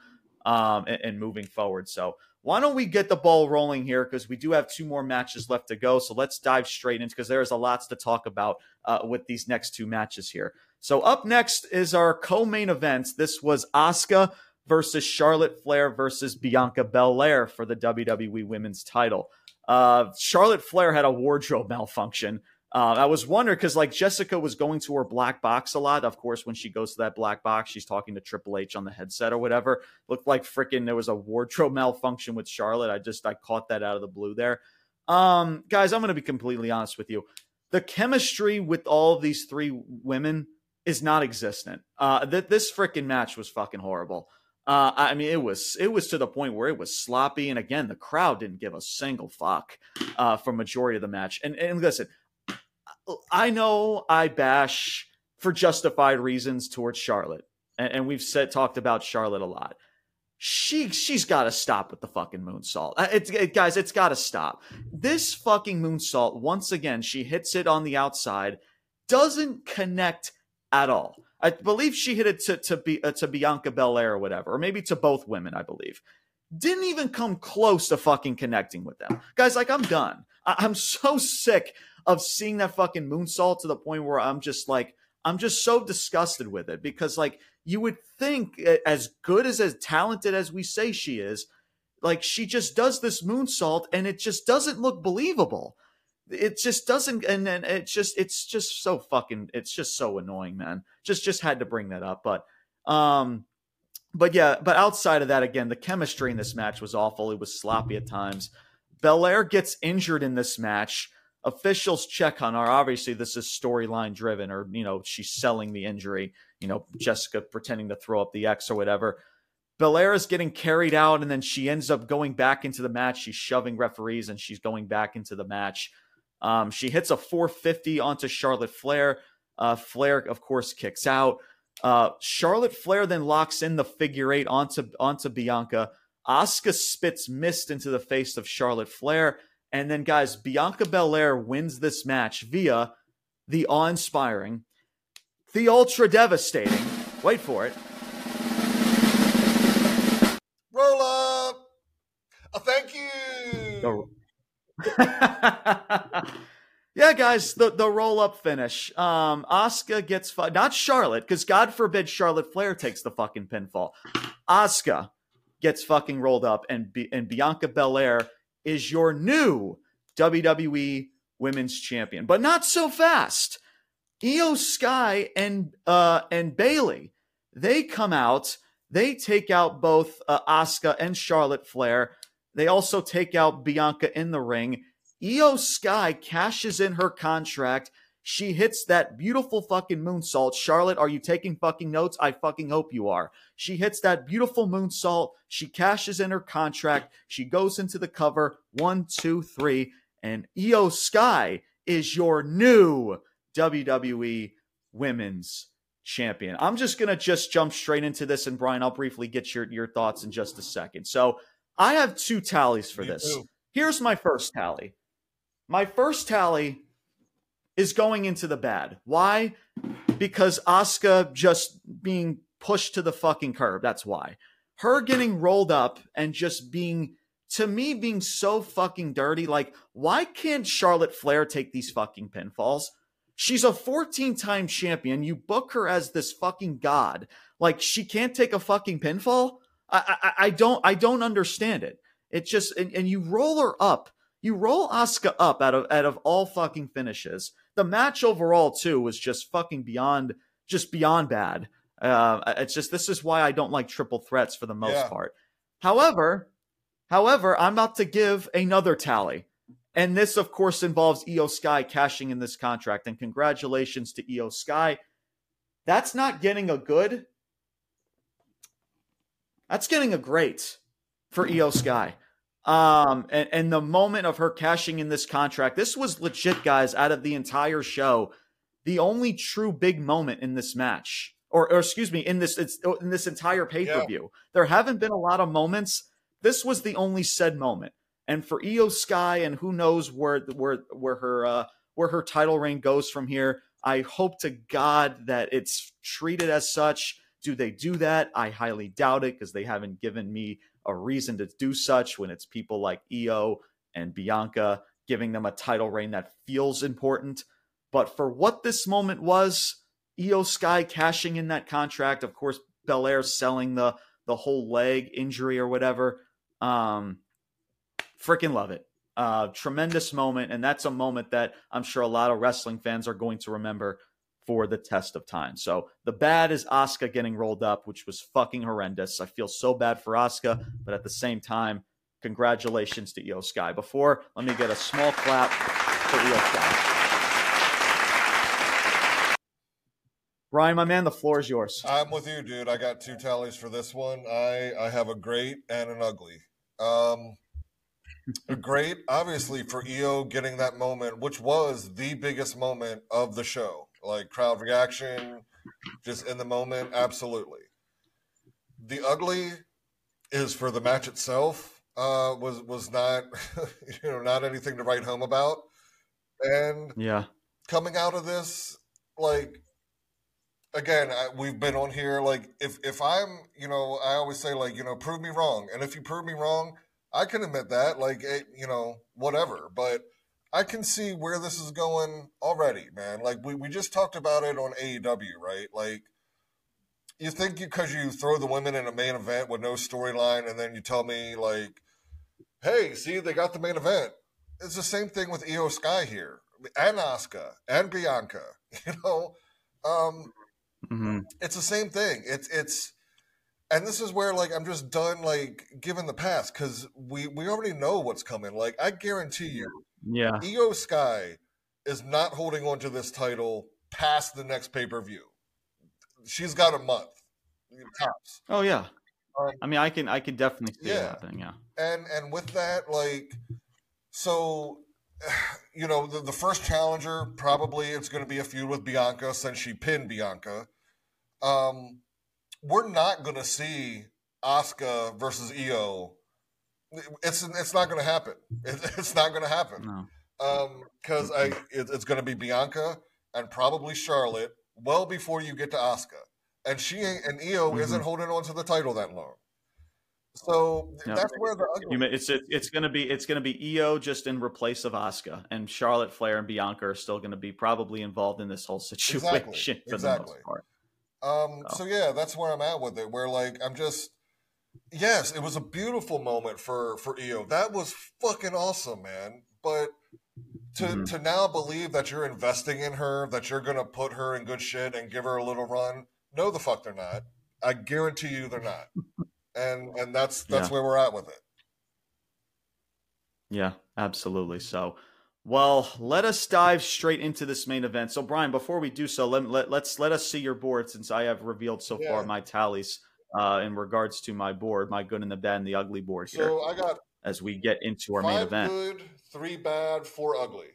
um, and, and, moving forward. So why don't we get the ball rolling here because we do have two more matches left to go. So let's dive straight into because there is a lots to talk about uh, with these next two matches here. So up next is our co-main event. This was Asuka versus Charlotte Flair versus Bianca Belair for the WWE Women's Title. Uh, Charlotte Flair had a wardrobe malfunction uh, I was wondering because like Jessica was going to her black box a lot. Of course, when she goes to that black box, she's talking to Triple H on the headset or whatever. Looked like freaking there was a wardrobe malfunction with Charlotte. I just I caught that out of the blue there. Um, guys, I'm gonna be completely honest with you. The chemistry with all of these three women is not existent. Uh, that this freaking match was fucking horrible. Uh, I mean, it was it was to the point where it was sloppy, and again, the crowd didn't give a single fuck uh, for majority of the match. And and listen, I know I bash for justified reasons towards Charlotte, and, and we've said talked about Charlotte a lot. She she's got to stop with the fucking moonsault. Uh, it's it, guys, it's got to stop. This fucking moonsault once again. She hits it on the outside, doesn't connect at all. I believe she hit it to to, be, uh, to Bianca Belair or whatever, or maybe to both women. I believe didn't even come close to fucking connecting with them, guys. Like I'm done. I- I'm so sick of seeing that fucking moonsault to the point where I'm just like I'm just so disgusted with it because like you would think as good as as talented as we say she is, like she just does this moonsault and it just doesn't look believable. It just doesn't and then it's just it's just so fucking it's just so annoying, man. Just just had to bring that up, but um but yeah, but outside of that again, the chemistry in this match was awful. It was sloppy at times. Belair gets injured in this match officials check on her. Obviously, this is storyline driven, or you know, she's selling the injury. You know, Jessica pretending to throw up the X or whatever. Belair is getting carried out, and then she ends up going back into the match. She's shoving referees, and she's going back into the match. Um, she hits a 450 onto Charlotte Flair. Uh, Flair, of course, kicks out. Uh, Charlotte Flair then locks in the figure eight onto onto Bianca. Asuka spits mist into the face of Charlotte Flair. And then, guys, Bianca Belair wins this match via the awe inspiring, the ultra devastating, wait for it. Roll up! A thank you! yeah, guys, the, the roll up finish. Um, Asuka gets, fu- not Charlotte, because God forbid Charlotte Flair takes the fucking pinfall. Asuka gets fucking rolled up, and, B- and Bianca Belair is your new WWE Women's Champion, but not so fast. Iyo Sky and uh, and Bayley, they come out. They take out both uh, Asuka and Charlotte Flair. They also take out Bianca in the ring. Iyo Sky cashes in her contract. She hits that beautiful fucking moonsault. Charlotte, are you taking fucking notes? I fucking hope you are. She hits that beautiful moonsault. She cashes in her contract. She goes into the cover. One, two, three. And Iyo Sky is your new WWE Women's Champion. I'm just gonna just jump straight into this, and Brian, I'll briefly get your your thoughts in just a second. So I have two tallies for Me this. too. Here's my first tally. My first tally is going into the bad. Why? Because Asuka just being pushed to the fucking curb. That's why. Her getting rolled up and just being, to me, being so fucking dirty. Like, why can't Charlotte Flair take these fucking pinfalls? She's a 14 time champion. You book her as this fucking god. Like, she can't take a fucking pinfall? I, I, I don't, I don't understand it. It just, and, and you roll her up. You roll Asuka up out of, out of all fucking finishes. The match overall, too, was just fucking beyond, just beyond bad. Uh, it's just, this is why I don't like triple threats for the most Yeah. part. However, however, I'm about to give another tally. And this, of course, involves Iyo Sky cashing in this contract. And congratulations to Iyo Sky. That's not getting a good. That's getting a great for Iyo Sky. Um, and, and the moment of her cashing in this contract, this was legit, guys, out of the entire show, the only true big moment in this match. Or, or excuse me, in this it's in this entire pay-per-view. There haven't been a lot of moments. This was the only said moment. And for Iyo Sky, and who knows where where where her uh, where her title reign goes from here. I hope to God that it's treated as such. Do they do that? I highly doubt it because they haven't given me a reason to do such when it's people like Iyo and Bianca giving them a title reign that feels important. But for what this moment was, Iyo Sky cashing in that contract, of course, Belair selling the the whole leg injury or whatever. Um, freaking love it. Uh, tremendous moment, and that's a moment that I'm sure a lot of wrestling fans are going to remember for the test of time. So the bad is Asuka getting rolled up, which was fucking horrendous. I feel so bad for Asuka, but at the same time, congratulations to Iyo Sky. Before, let me get a small clap for Iyo Sky. Brian, my man, the floor is yours. I'm with you, dude. I got two tallies for this one. I I have a great and an ugly. Um, great, obviously, for Iyo getting that moment, which was the biggest moment of the show. Like crowd reaction, just in the moment, absolutely. The ugly is for the match itself. Uh, was was not, you know, not anything to write home about. And Yeah. coming out of this, like again, I, we've been on here. Like, if if I'm, you know, I always say like, you know, prove me wrong, and if you prove me wrong, I can admit that. Like, it, you know, whatever. But I can see where this is going already, man. Like, we we just talked about it on AEW, right? Like. You think because you, you throw the women in a main event with no storyline, and then you tell me like, "Hey, see, they got the main event." It's the same thing with Iyo Sky here, and Asuka, and Bianca. You know, um, Mm-hmm. it's the same thing. It's it's, and this is where like I'm just done like giving the pass because we we already know what's coming. Like I guarantee you, Yeah. Iyo Sky is not holding on to this title past the next pay per view. She's got a month tops. Oh yeah. Um, I mean, I can I can definitely see Yeah. happening. Yeah. and and with that like so you know the, the first challenger probably it's going to be a feud with bianca since she pinned bianca um we're not going to see Asuka versus io it's it's not going to happen it's not going to happen No. um because i it, it's going to be bianca and probably charlotte well before you get to Asuka. and she and io Mhm. isn't holding on to the title that long so Yeah. that's where the ugly it's it's it's gonna be it's gonna be Iyo just in replace of Asuka, and Charlotte Flair and Bianca are still gonna be probably involved in this whole situation for exactly. the most part. Um, Oh. so yeah, that's where I'm at with it. Where like I'm just, yes, it was a beautiful moment for for Iyo. That was fucking awesome, man. But to Mhm. to now believe that you're investing in her, that you're gonna put her in good shit and give her a little run, no, the fuck they're not. I guarantee you they're not. and and that's that's Yeah. where we're at with it. Yeah, absolutely. So, well, let us dive straight into this main event. So, Brian, before we do so, let, let let's let us see your board since I have revealed so far my tallies uh, in regards to my board, my good and the bad and the ugly board here, So I got as we get into our main five event. good, three bad, four ugly.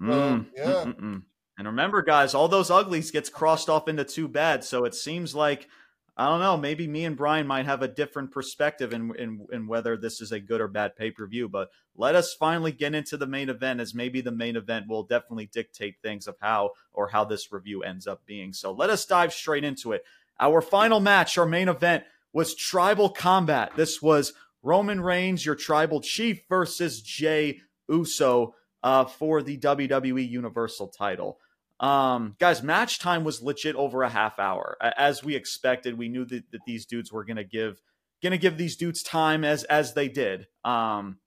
Mm, Um, yeah. mm, mm, mm. And remember, guys, all those uglies gets crossed off into two bad. So it seems like I don't know. Maybe me and Brian might have a different perspective in in, in whether this is a good or bad pay per view. But let us finally get into the main event, as maybe the main event will definitely dictate things of how or how this review ends up being. So let us dive straight into it. Our final match, our main event, was Tribal Combat. This was Roman Reigns, your Tribal Chief, versus Jey Uso uh, for the WWE Universal title. Um, guys, match time was legit over a half hour, as we expected. We knew that, that these dudes were gonna give gonna give these dudes time as as they did. Um,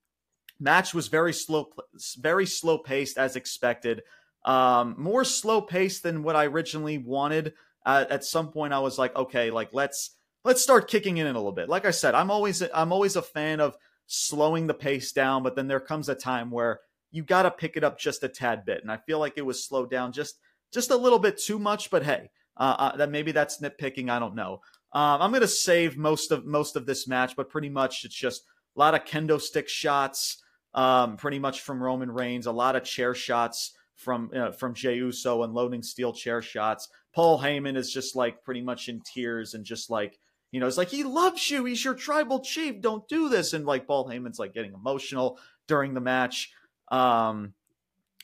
match was very slow, very slow paced as expected. Um, more slow paced than what I originally wanted. Uh, at some point, I was like, okay, like let's let's start kicking in a little bit. Like I said, I'm always I'm always a fan of slowing the pace down, but then there comes a time where you got to pick it up just a tad bit, and I feel like it was slowed down just just a little bit too much. But hey, uh, uh, that maybe that's nitpicking. I don't know. Um, I'm gonna save most of most of this match, but pretty much it's just a lot of kendo stick shots, um, pretty much from Roman Reigns, a lot of chair shots from uh, from Jey Uso, unloading steel chair shots. Paul Heyman is just like pretty much in tears and just like you know, it's like he loves you. He's your tribal chief. Don't do this. And like Paul Heyman's like getting emotional during the match. Um,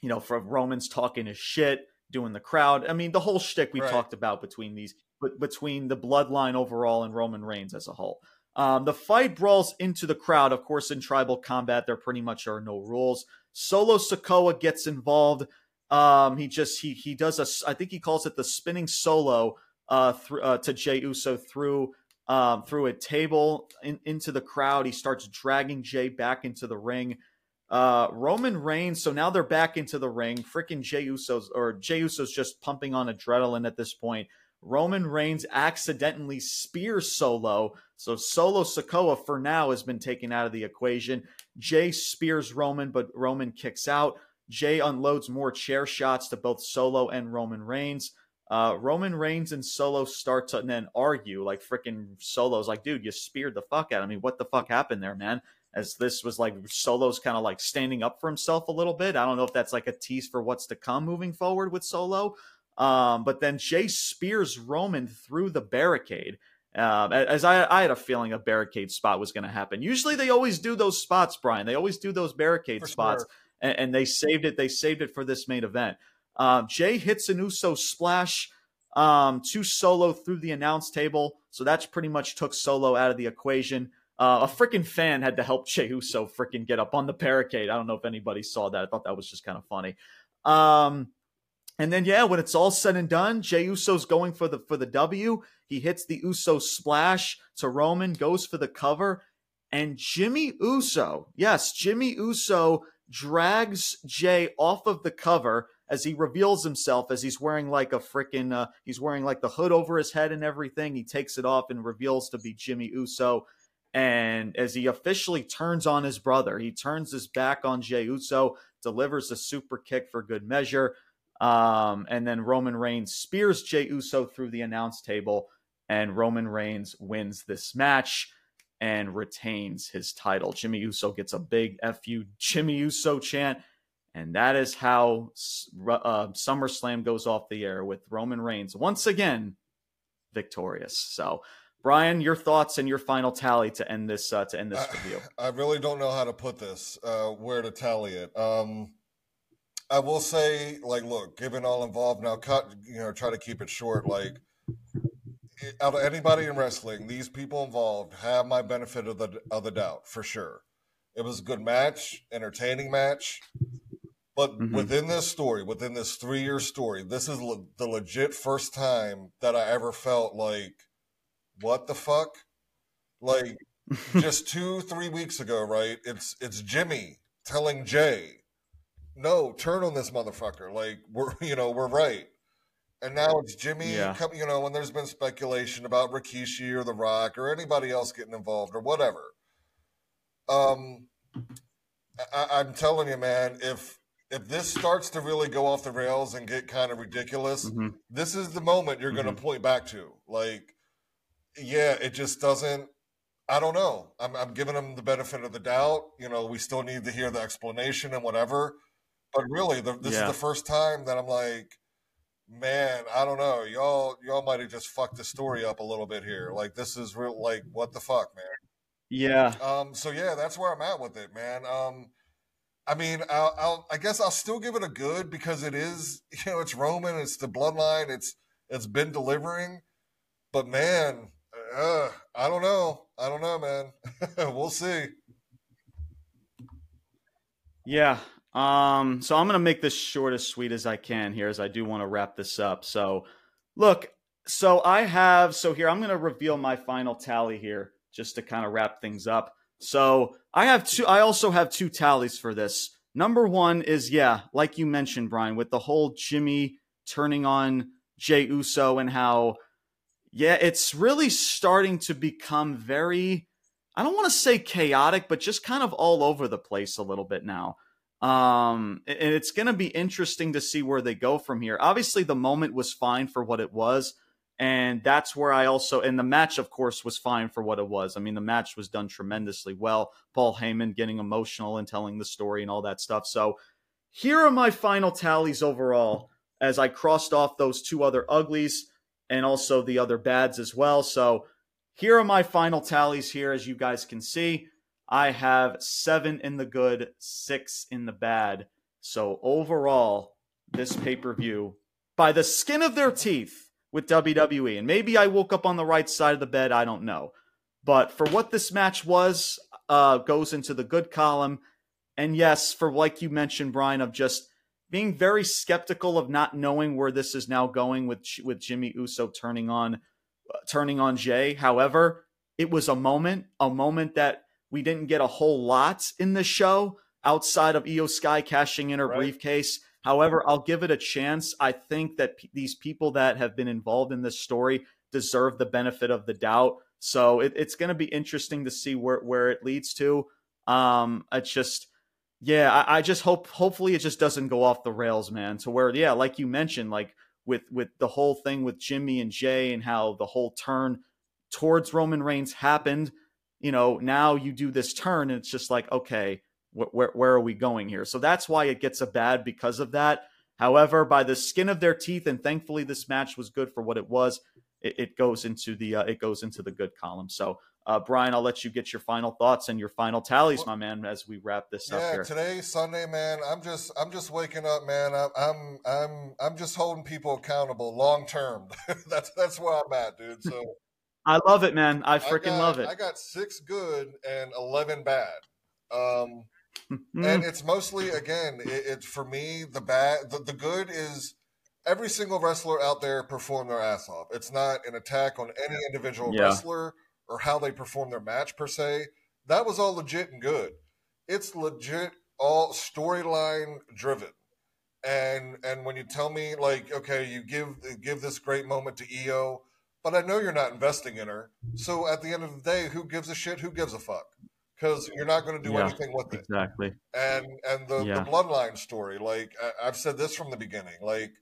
you know, from Roman's talking his shit, doing the crowd. I mean, the whole shtick we Right. talked about between these, but between the bloodline overall and Roman Reigns as a whole. Um, the fight brawls into the crowd. Of course, in tribal combat, there pretty much are no rules. Solo Sikoa gets involved. Um, he just he he does a I think he calls it the spinning solo uh, through uh, to Jey Uso through um, through a table in, into the crowd. He starts dragging Jey back into the ring. Uh, Roman Reigns. So now they're back into the ring. Freaking Jey Uso's or Jey Uso's just pumping on adrenaline at this point. Roman Reigns accidentally spears Solo. So Solo Sikoa for now has been taken out of the equation. Jey spears Roman, but Roman kicks out. Jey unloads more chair shots to both Solo and Roman Reigns. Uh, Roman Reigns and Solo start to then argue. Like freaking Solo's like, dude, you speared the fuck out of me. What the fuck happened there, man? As this was like Solo's kind of like standing up for himself a little bit. I don't know if that's like a tease for what's to come moving forward with Solo. Um, but then Jey spears Roman through the barricade. Um, as I, I had a feeling a barricade spot was going to happen. Usually they always do those spots, Brian. They always do those barricade For spots sure. And, and they saved it. They saved it for this main event. Uh, Jey hits an Uso splash um, to Solo through the announce table. So that's pretty much took Solo out of the equation. Uh, a freaking fan had to help Jey Uso freaking get up on the barricade. I don't know if anybody saw that. I thought that was just kind of funny. Um, and then yeah, when it's all said and done, Jey Uso's going for the for the W. He hits the Uso splash to Roman, goes for the cover, and Jimmy Uso, yes, Jimmy Uso drags Jey off of the cover as he reveals himself as he's wearing like a freaking uh, he's wearing like the hood over his head and everything. He takes it off and reveals to be Jimmy Uso. And as he officially turns on his brother, he turns his back on Jey Uso, delivers a super kick for good measure. Um, and then Roman Reigns spears Jey Uso through the announce table, and Roman Reigns wins this match and retains his title. Jimmy Uso gets a big FU Jimmy Uso chant and that is how uh, SummerSlam goes off the air with Roman Reigns once again victorious. So, Brian, your thoughts and your final tally to end this uh, to end this review. I really don't know how to put this, uh, where to tally it. Um, I will say, like, look, given all involved, now cut, you know, try to keep it short. Like, out of anybody in wrestling, these people involved have my benefit of the of the doubt for sure. It was a good match, entertaining match. But mm-hmm. within this story, within this three year story, this is le- the legit first time that I ever felt like, what the fuck? Like just two, three weeks ago, right? It's it's Jimmy telling Jey, no, turn on this motherfucker. Like we're you know we're right. And now it's Jimmy, yeah. come, you know, when there's been speculation about Rikishi or The Rock or anybody else getting involved or whatever. Um, I, am telling you, man, if if this starts to really go off the rails and get kind of ridiculous, mm-hmm. this is the moment you're mm-hmm. going to point back to. Like, yeah, it just doesn't. I don't know. I'm, I'm giving them the benefit of the doubt. You know, we still need to hear the explanation and whatever. But really, the, this yeah. is the first time that I'm like, man, I don't know. Y'all, y'all might have just fucked the story up a little bit here. Like, this is real. Like, what the fuck, man? Yeah. Um. So yeah, that's where I'm at with it, man. Um I mean, I'll, I'll, i guess I'll still give it a good because it is, you know, it's Roman, it's the bloodline, it's it's been delivering. But man, uh, I don't know, I don't know, man. we'll see. Yeah. Um. So I'm gonna make this short as sweet as I can here, as I do want to wrap this up. So, look. So I have. So here I'm gonna reveal my final tally here, just to kind of wrap things up. So I have two. I also have two tallies for this. Number one is yeah, like you mentioned, Brian, with the whole Jimmy turning on Jey Uso and how yeah, it's really starting to become very. I don't want to say chaotic, but just kind of all over the place a little bit now. Um, and it's going to be interesting to see where they go from here. Obviously, the moment was fine for what it was. And that's where I also, and the match, of course, was fine for what it was. I mean, the match was done tremendously well. Paul Heyman getting emotional and telling the story and all that stuff. So here are my final tallies overall as I crossed off those two other uglies and also the other bads as well. So here are my final tallies here, as you guys can see. I have seven in the good, six in the bad. So overall, this pay per view, by the skin of their teeth, with WWE. And maybe I woke up on the right side of the bed. I don't know. But for what this match was, uh, goes into the good column. And yes, for like you mentioned, Brian, of just being very skeptical of not knowing where this is now going with with Jimmy Uso turning on uh, turning on Jey. However, it was a moment, a moment that we didn't get a whole lot in the show outside of Iyo Sky cashing in her right. briefcase. However, I'll give it a chance. I think that p- these people that have been involved in this story deserve the benefit of the doubt. So it, it's going to be interesting to see where where it leads to. Um, it's just, yeah, I, I just hope hopefully it just doesn't go off the rails, man. To where, yeah, like you mentioned, like with with the whole thing with Jimmy and Jey and how the whole turn towards Roman Reigns happened. You know, now you do this turn, and it's just like, okay, where, where are we going here? So that's why it gets a bad because of that. However, by the skin of their teeth, and thankfully this match was good for what it was, it, it goes into the uh, it goes into the good column. So uh, Brian, I'll let you get your final thoughts and your final tallies, my man, as we wrap this yeah, up here. today Sunday, man. I'm just I'm just waking up, man. I'm I'm I'm, I'm just holding people accountable long term. that's that's where I'm at, dude. So I love it, man. I freaking got, love it. I got six good and eleven bad. Um, Mm-hmm. and it's mostly again, it, it for me the bad. The, the good is every single wrestler out there performed their ass off. It's not an attack on any individual Yeah. wrestler or how they perform their match per se. That was all legit and good. It's legit all storyline driven. And and when you tell me like, okay, you give give this great moment to Iyo, but I know you're not investing in her. So at the end of the day, who gives a shit? Who gives a fuck? Because you're not going to do Yeah. anything with it exactly. and and the, Yeah. the bloodline story like I, i've said this from the beginning like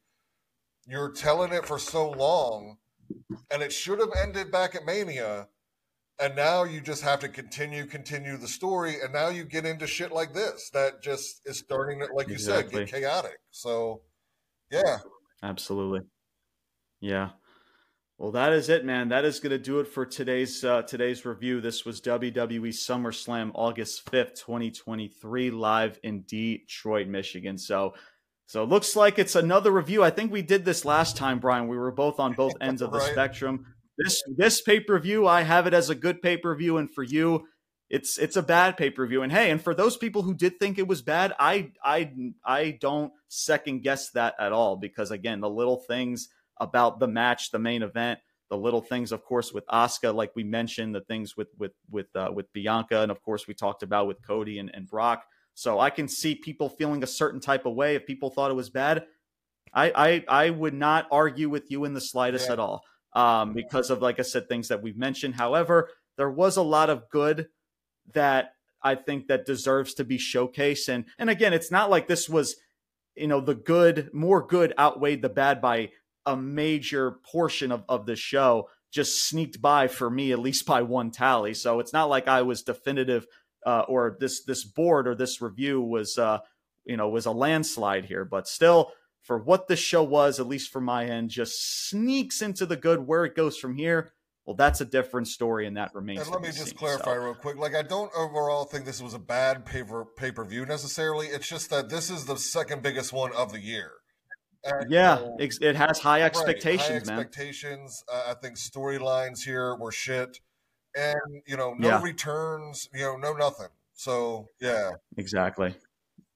you're telling it for so long and it should have ended back at mania and now you just have to continue continue the story and now you get into shit like this that just is starting to like you said get chaotic so yeah Absolutely. Yeah. Well, that is it, man. That is going to do it for today's uh, today's review. This was WWE SummerSlam August fifth, twenty twenty three, live in Detroit, Michigan. So, so it looks like it's another review. I think we did this last time, Brian. We were both on both ends of the Right. spectrum. This this pay per view, I have it as a good pay per view, and for you, it's it's a bad pay per view. And hey, and for those people who did think it was bad, I I I don't second guess that at all because again, the little things about the match, the main event, the little things, of course, with Asuka, like we mentioned, the things with with with uh, with Bianca, and of course we talked about with Cody and, and Brock. So I can see people feeling a certain type of way if people thought it was bad. I I, I would not argue with you in the slightest Yeah. at all um, because of like I said things that we've mentioned. However, there was a lot of good that I think that deserves to be showcased. And and again, it's not like this was, you know, the good more good outweighed the bad by a major portion of, of the show just sneaked by for me, at least by one tally. So it's not like I was definitive uh, or this this board or this review was uh, you know was a landslide here, but still for what the show was, at least from my end, just sneaks into the good. Where it goes from here, well, that's a different story, and that remains. and let me just seen. clarify So- real quick like i don't overall think this was a bad pay per view necessarily it's just that this is the second biggest one of the year And, you yeah, know, it has high Right, expectations, high man. expectations. Uh, I think storylines here were shit, and you know, no Yeah. returns. You know, no nothing. So yeah, Exactly.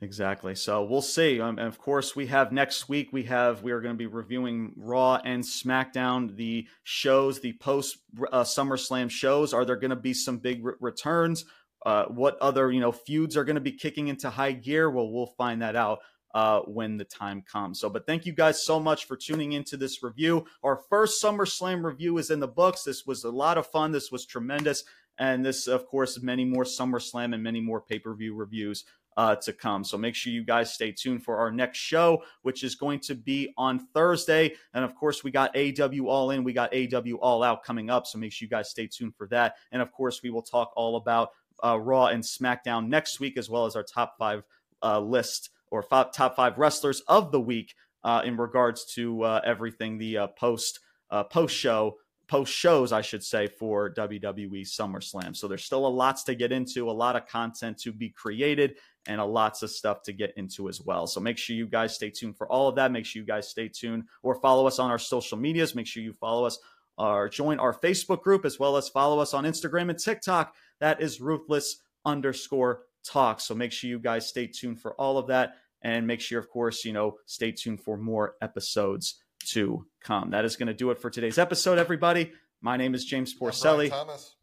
Exactly. So we'll see. Um, and of course, we have next week. We have we are going to be reviewing Raw and SmackDown, the shows, the post uh, SummerSlam shows. Are there going to be some big re- returns? Uh, what other you know feuds are going to be kicking into high gear? Well, we'll find that out uh, when the time comes. So, but thank you guys so much for tuning into this review. Our first SummerSlam review is in the books. This was a lot of fun. This was tremendous. And this, of course, many more SummerSlam and many more pay per view reviews uh, to come. So make sure you guys stay tuned for our next show, which is going to be on Thursday. And of course, we got AEW All In, we got AEW All Out coming up. So make sure you guys stay tuned for that. And of course, we will talk all about uh, Raw and SmackDown next week, as well as our top five uh, list or fi- top five wrestlers of the week uh, in regards to uh, everything the uh, post uh, post show post shows, I should say, for WWE SummerSlam. So there's still a lots to get into, a lot of content to be created, and a lots of stuff to get into as well. So make sure you guys stay tuned for all of that. Make sure you guys stay tuned or follow us on our social medias. Make sure you follow us or join our Facebook group as well as follow us on Instagram and TikTok. That is ruthless underscore talk. So make sure you guys stay tuned for all of that. And make sure, of course, you know, stay tuned for more episodes to come. That is going to do it for today's episode, everybody. My name is James Porcelli, Thomas.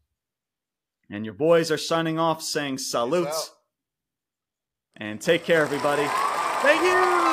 and your boys are signing off saying salutes and take care, everybody. Thank you.